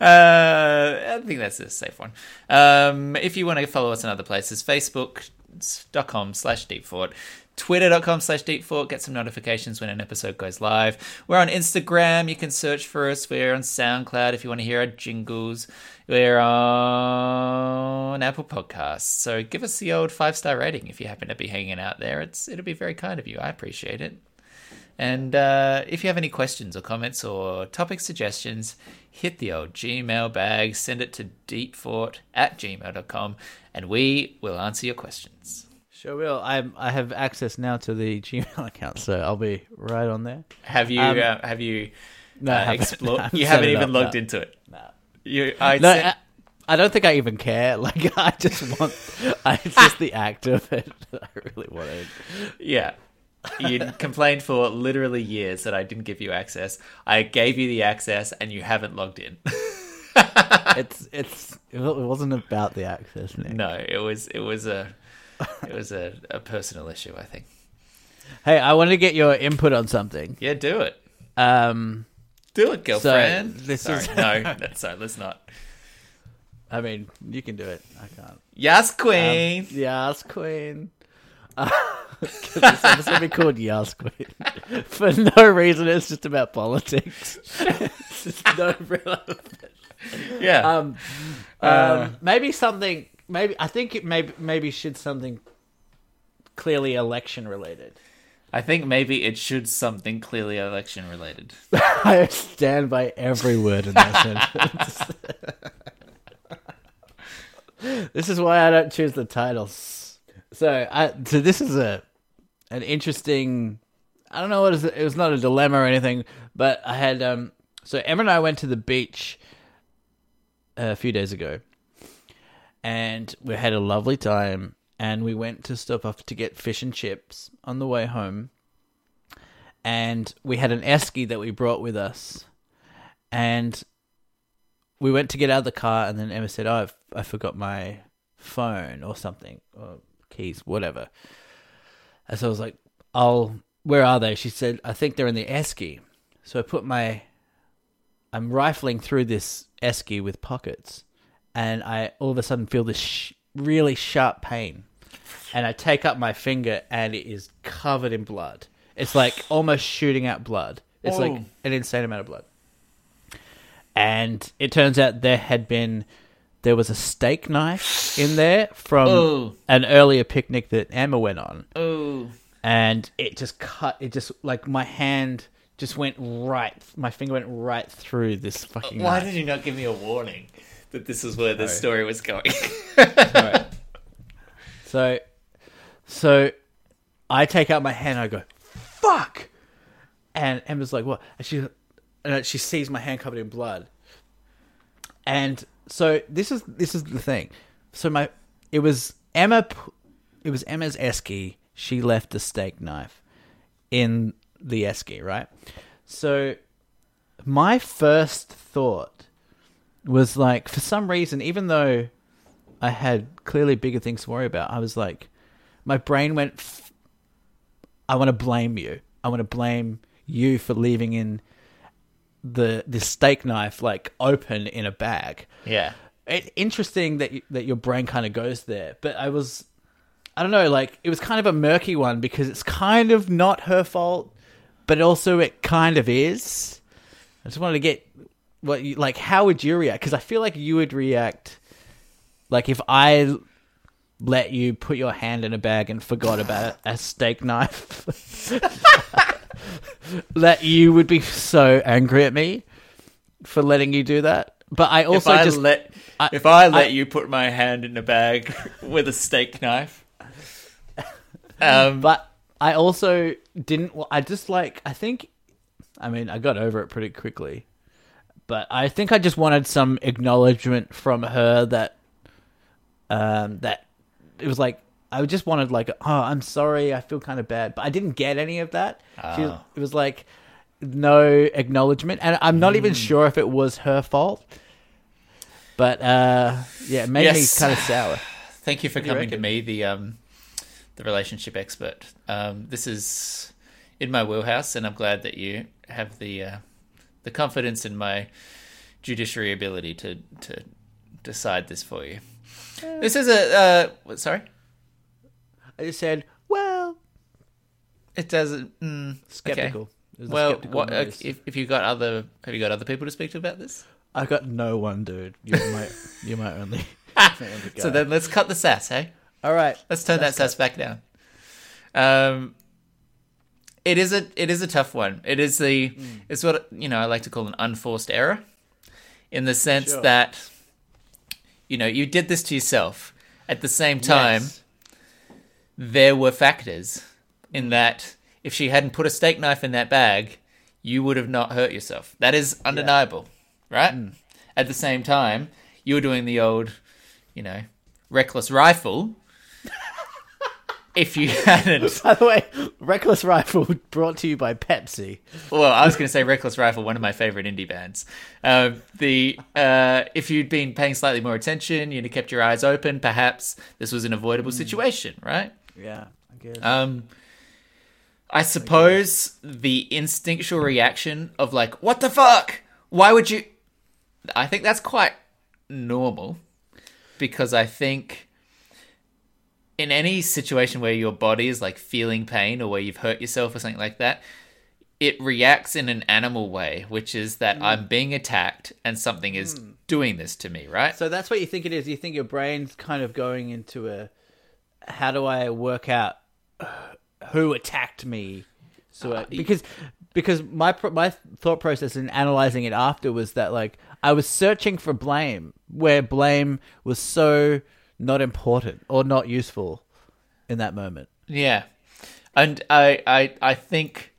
I think that's a safe one. Um, if you want to follow us in other places, facebook.com slash deepfort, twitter.com slash deepfort, get some notifications when an episode goes live. We're on Instagram. You can search for us. We're on SoundCloud if you want to hear our jingles. We're on Apple Podcasts. So give us the old five star rating if you happen to be hanging out there. It's It'll be very kind of you. I appreciate it. And uh, if you have any questions or comments or topic suggestions, hit the old Gmail bag, send it to deepfort at gmail.com, and we will answer your questions. Sure will. I I have access now to the Gmail account, so I'll be right on there. Have you Um, uh, have you No, uh, explored? [laughs] I you haven't even up, logged no. into it. No. You, I No, sent- I, I don't think I even care. [laughs] Like I just want, I, it's just the act of it [laughs] I really wanted. yeah. You complained for literally years that I didn't give you access. I gave you the access, and you haven't logged in. [laughs] It's it's it wasn't about the access, Nick. no, it was it was a it was a, a personal issue. I think. Hey, I want to get your input on something. Yeah, do it. Um, Do it, girlfriend. this sorry, is- no, [laughs] that's sorry. Let's not. I mean, you can do it. I can't. Yes, queen. Yas Queen. Uh, this episode be called Yas Queen for no reason. It's just about politics. it's just no real. yeah. Um, um, maybe something. Maybe I think it maybe maybe should something clearly election related. I think maybe it should something clearly election related. [laughs] I stand by every word in that sentence. [laughs] this is why I don't choose the titles. So, I so this is a an interesting. I don't know what it. was, It was not a dilemma or anything, but I had um. So Emma and I went to the beach a few days ago, and we had a lovely time. And we went to stop off to get fish and chips on the way home and we had an esky that we brought with us, and we went to get out of the car, and then Emma said, "Oh, I've, I forgot my phone or something, or keys, whatever." And so I was like, "I'll, where are they?" She said, "I think they're in the esky." So I put my, I'm rifling through this esky with pockets, and I all of a sudden feel this sh- really sharp pain, and I take up my finger, and it is covered in blood. It's like almost shooting out blood. It's like Oh. an insane amount of blood. And it turns out there had been there was a steak knife in there from Oh. an earlier picnic that Emma went on, Oh, and it just cut. It just like my hand just went right. My finger went right through this fucking. why knife. did you not give me a warning that this is where the story was going? Right. So, so I take out my hand. and I go, "Fuck!" And Emma's like, "What?" And she, and she sees my hand covered in blood. And so this is this is the thing. So my it was Emma. it was Emma's esky. She left a steak knife in the esky, right? So my first thought was like, for some reason, even though I had clearly bigger things to worry about, I was like, my brain went, I want to blame you. I want to blame you for leaving in the the steak knife like open in a bag. Yeah. It, interesting that you, that your brain kind of goes there, but I was, I don't know, like it was kind of a murky one because it's kind of not her fault, but also it kind of is. I just wanted to get what you like. How would you react? Because I feel like you would react like if I let you put your hand in a bag and forgot about a steak knife. [laughs] that you would be so angry at me for letting you do that. But I also if I just let I- if I let I- you put my hand in a bag [laughs] with a steak knife, [laughs] um, But I also didn't. I just like. I think. I mean, I got over it pretty quickly. But I think I just wanted some acknowledgement from her that, um, that it was like I just wanted like, oh, I'm sorry, I feel kind of bad, but I didn't get any of that. She, Oh. it was like no acknowledgement, and I'm not Hmm. even sure if it was her fault. But uh, yeah, it made Yes. me kind of sour. [sighs] thank you for you coming to me, the um, the relationship expert. Um, this is in my wheelhouse, and I'm glad that you have the uh, the confidence in my judiciary ability to to decide this for you. This is a uh, sorry. I just said, well, It doesn't. Mm, skeptical. A Well, skeptical what, noise. if if you got other have you got other people to speak to about this? I've got no one, dude. You're my, [laughs] you're my only. [laughs] [laughs] So then let's cut the sass, hey? all right. Let's turn Let's that sass back down. Um, it is a it is a tough one. It is the Mm. it's what you know I like to call an unforced error, in the sense Sure. that you know you did this to yourself. At the same time, Yes. There were factors in that if she hadn't put a steak knife in that bag, you would have not hurt yourself. That is undeniable, right? Mm. At the same time, you were doing the old, you know, reckless rifle. [laughs] if you hadn't, [laughs] By the way, Reckless Rifle brought to you by Pepsi. well, I was going to say reckless rifle, one of my favorite indie bands. Um, the uh, if you'd been paying slightly more attention, you'd have kept your eyes open. Perhaps this was an avoidable situation, right? Yeah, I guess. Um, I suppose the instinctual reaction of like, "What the fuck? Why would you?" I think that's quite normal because I think in any situation where your body is like feeling pain or where you've hurt yourself or something like that, it reacts in an animal way, which is that I'm being attacked and something is doing this to me, right? so that's what you think it is. You think your brain's kind of going into a how do I work out who attacked me? So Uh, I- because because my my thought process in analyzing it after was that like I was searching for blame where blame was so not important or not useful in that moment. Yeah, and I, I, I think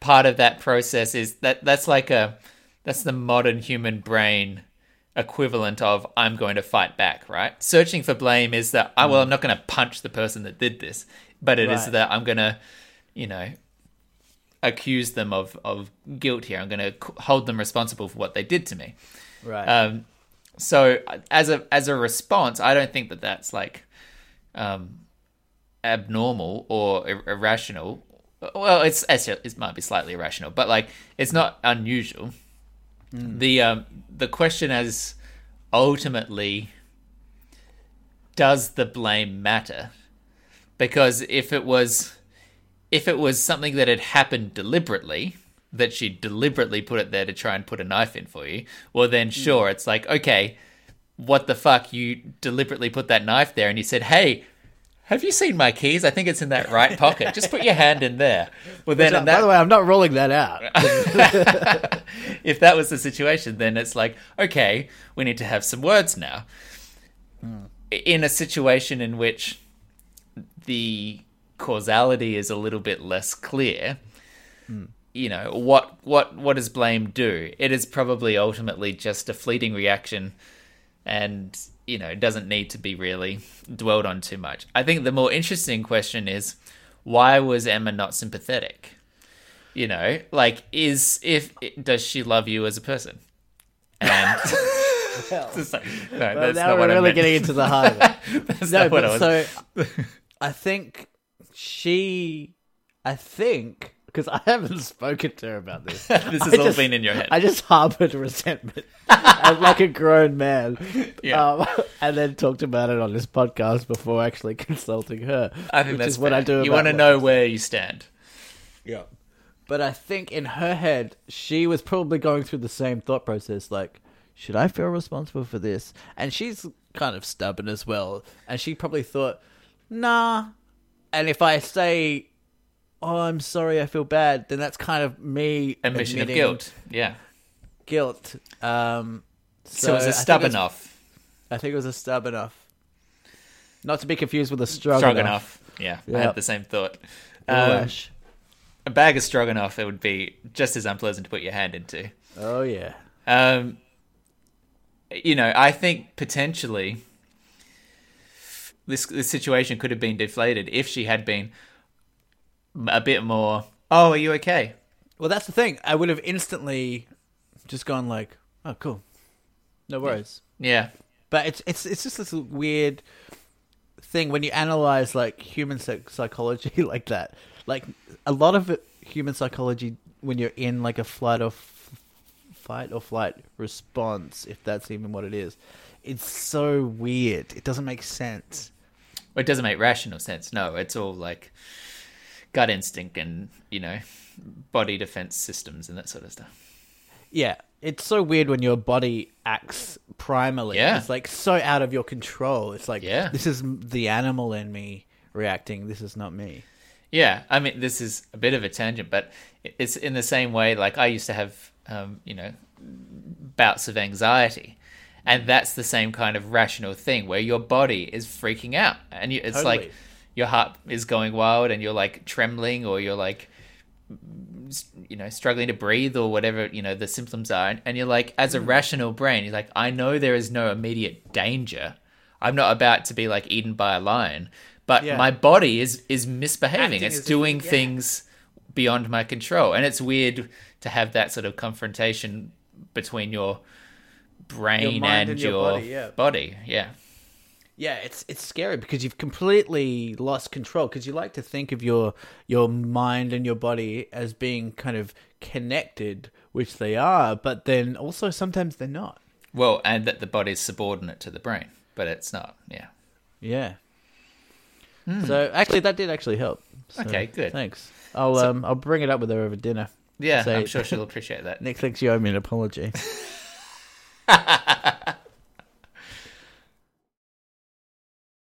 part of that process is that that's like a that's the modern human brain equivalent of I'm going to fight back, right? Searching for blame is that I well I'm not going to punch the person that did this, but it is Right. that I'm going to, you know, accuse them of of guilt here. I'm going to hold them responsible for what they did to me. Right. Um, so as a as a response, I don't think that that's like um, abnormal or ir- irrational. Well, it's actually it might be slightly irrational, but like it's not unusual. The um, the question is ultimately does the blame matter? Because if it was if it was something that had happened deliberately, that she deliberately put it there to try and put a knife in for you, well then sure, it's like, okay, what the fuck? You deliberately put that knife there and you said, Hey, have you seen my keys? I think it's in that right pocket. Just put your hand in there. Well then By that the way, I'm not rolling that out. [laughs] if that was the situation, then it's like, okay, we need to have some words now. In a situation in which the causality is a little bit less clear, you know, what what what does blame do? It is probably ultimately just a fleeting reaction and you know, it doesn't need to be really dwelled on too much. I think the more interesting question is why was Emma not sympathetic? You know, like is if does she love you as a person? And [laughs] It's like- [laughs] no, Well, that's now not we're really getting into the heart of it. [laughs] That's no, not what I but was. so I think she, I think, because I haven't spoken to her about this. [laughs] this has I all just- been in your head. I just harbored resentment [laughs] as like a grown man, Yeah. um, [laughs] and then talked about it on this podcast before actually consulting her. I think which that's is what I do. You want to know where you stand. Yeah. But I think in her head, she was probably going through the same thought process like, should I feel responsible for this? And she's kind of stubborn as well. And she probably thought, nah. And if I say, oh, I'm sorry, I feel bad, then that's kind of me Admission of guilt. Yeah. Guilt. Um, So, it was a stub it's- enough. I think it was a stub enough. Not to be confused with a strong, Strong enough. enough. Yeah. I had the same thought. Um, a bag of stroganoff, it would be just as unpleasant to put your hand into. Oh, yeah. Um, you know, I think potentially this this situation could have been deflated if she had been a bit more. Oh, are you okay? Well, that's the thing. I would have instantly just gone like, "Oh, cool, no worries." Yeah, But it's it's it's just this weird thing when you analyze like human psych- psychology [laughs] like that. Like a lot of it, human psychology when you're in like a flight or f- fight or flight response, if that's even what it is, it's so weird. It doesn't make sense. Well, it doesn't make rational sense. No, it's all like gut instinct and you know body defense systems and that sort of stuff. Yeah, it's so weird when your body acts primally. Yeah. It's like so out of your control. It's like, Yeah. this is the animal in me reacting. This is not me. Yeah, I mean, this is a bit of a tangent, but it's in the same way. Like I used to have, um, you know, bouts of anxiety, and that's the same kind of rational thing where your body is freaking out, and you, it's Totally. like your heart is going wild, and you're like trembling, or you're like, you know, struggling to breathe, or whatever you know the symptoms are, and, you're like, as a mm. rational brain, you're like, I know there is no immediate danger. I'm not about to be like eaten by a lion, but Yeah. my body is is misbehaving. Acting it's doing yeah. things beyond my control, and it's weird to have that sort of confrontation between your brain mind and, and your your body, yeah. body. Yeah, Yeah, it's it's scary because you've completely lost control because you like to think of your your mind and your body as being kind of connected, which they are, but then also sometimes they're not. Well, and that the body's subordinate to the brain, but it's not. Yeah. Yeah. So actually, that did actually help. So. Okay, good. Thanks. I'll um I'll bring it up with her over dinner. Yeah, Say- I'm sure she'll appreciate that. Next week, you owe me an apology. [laughs]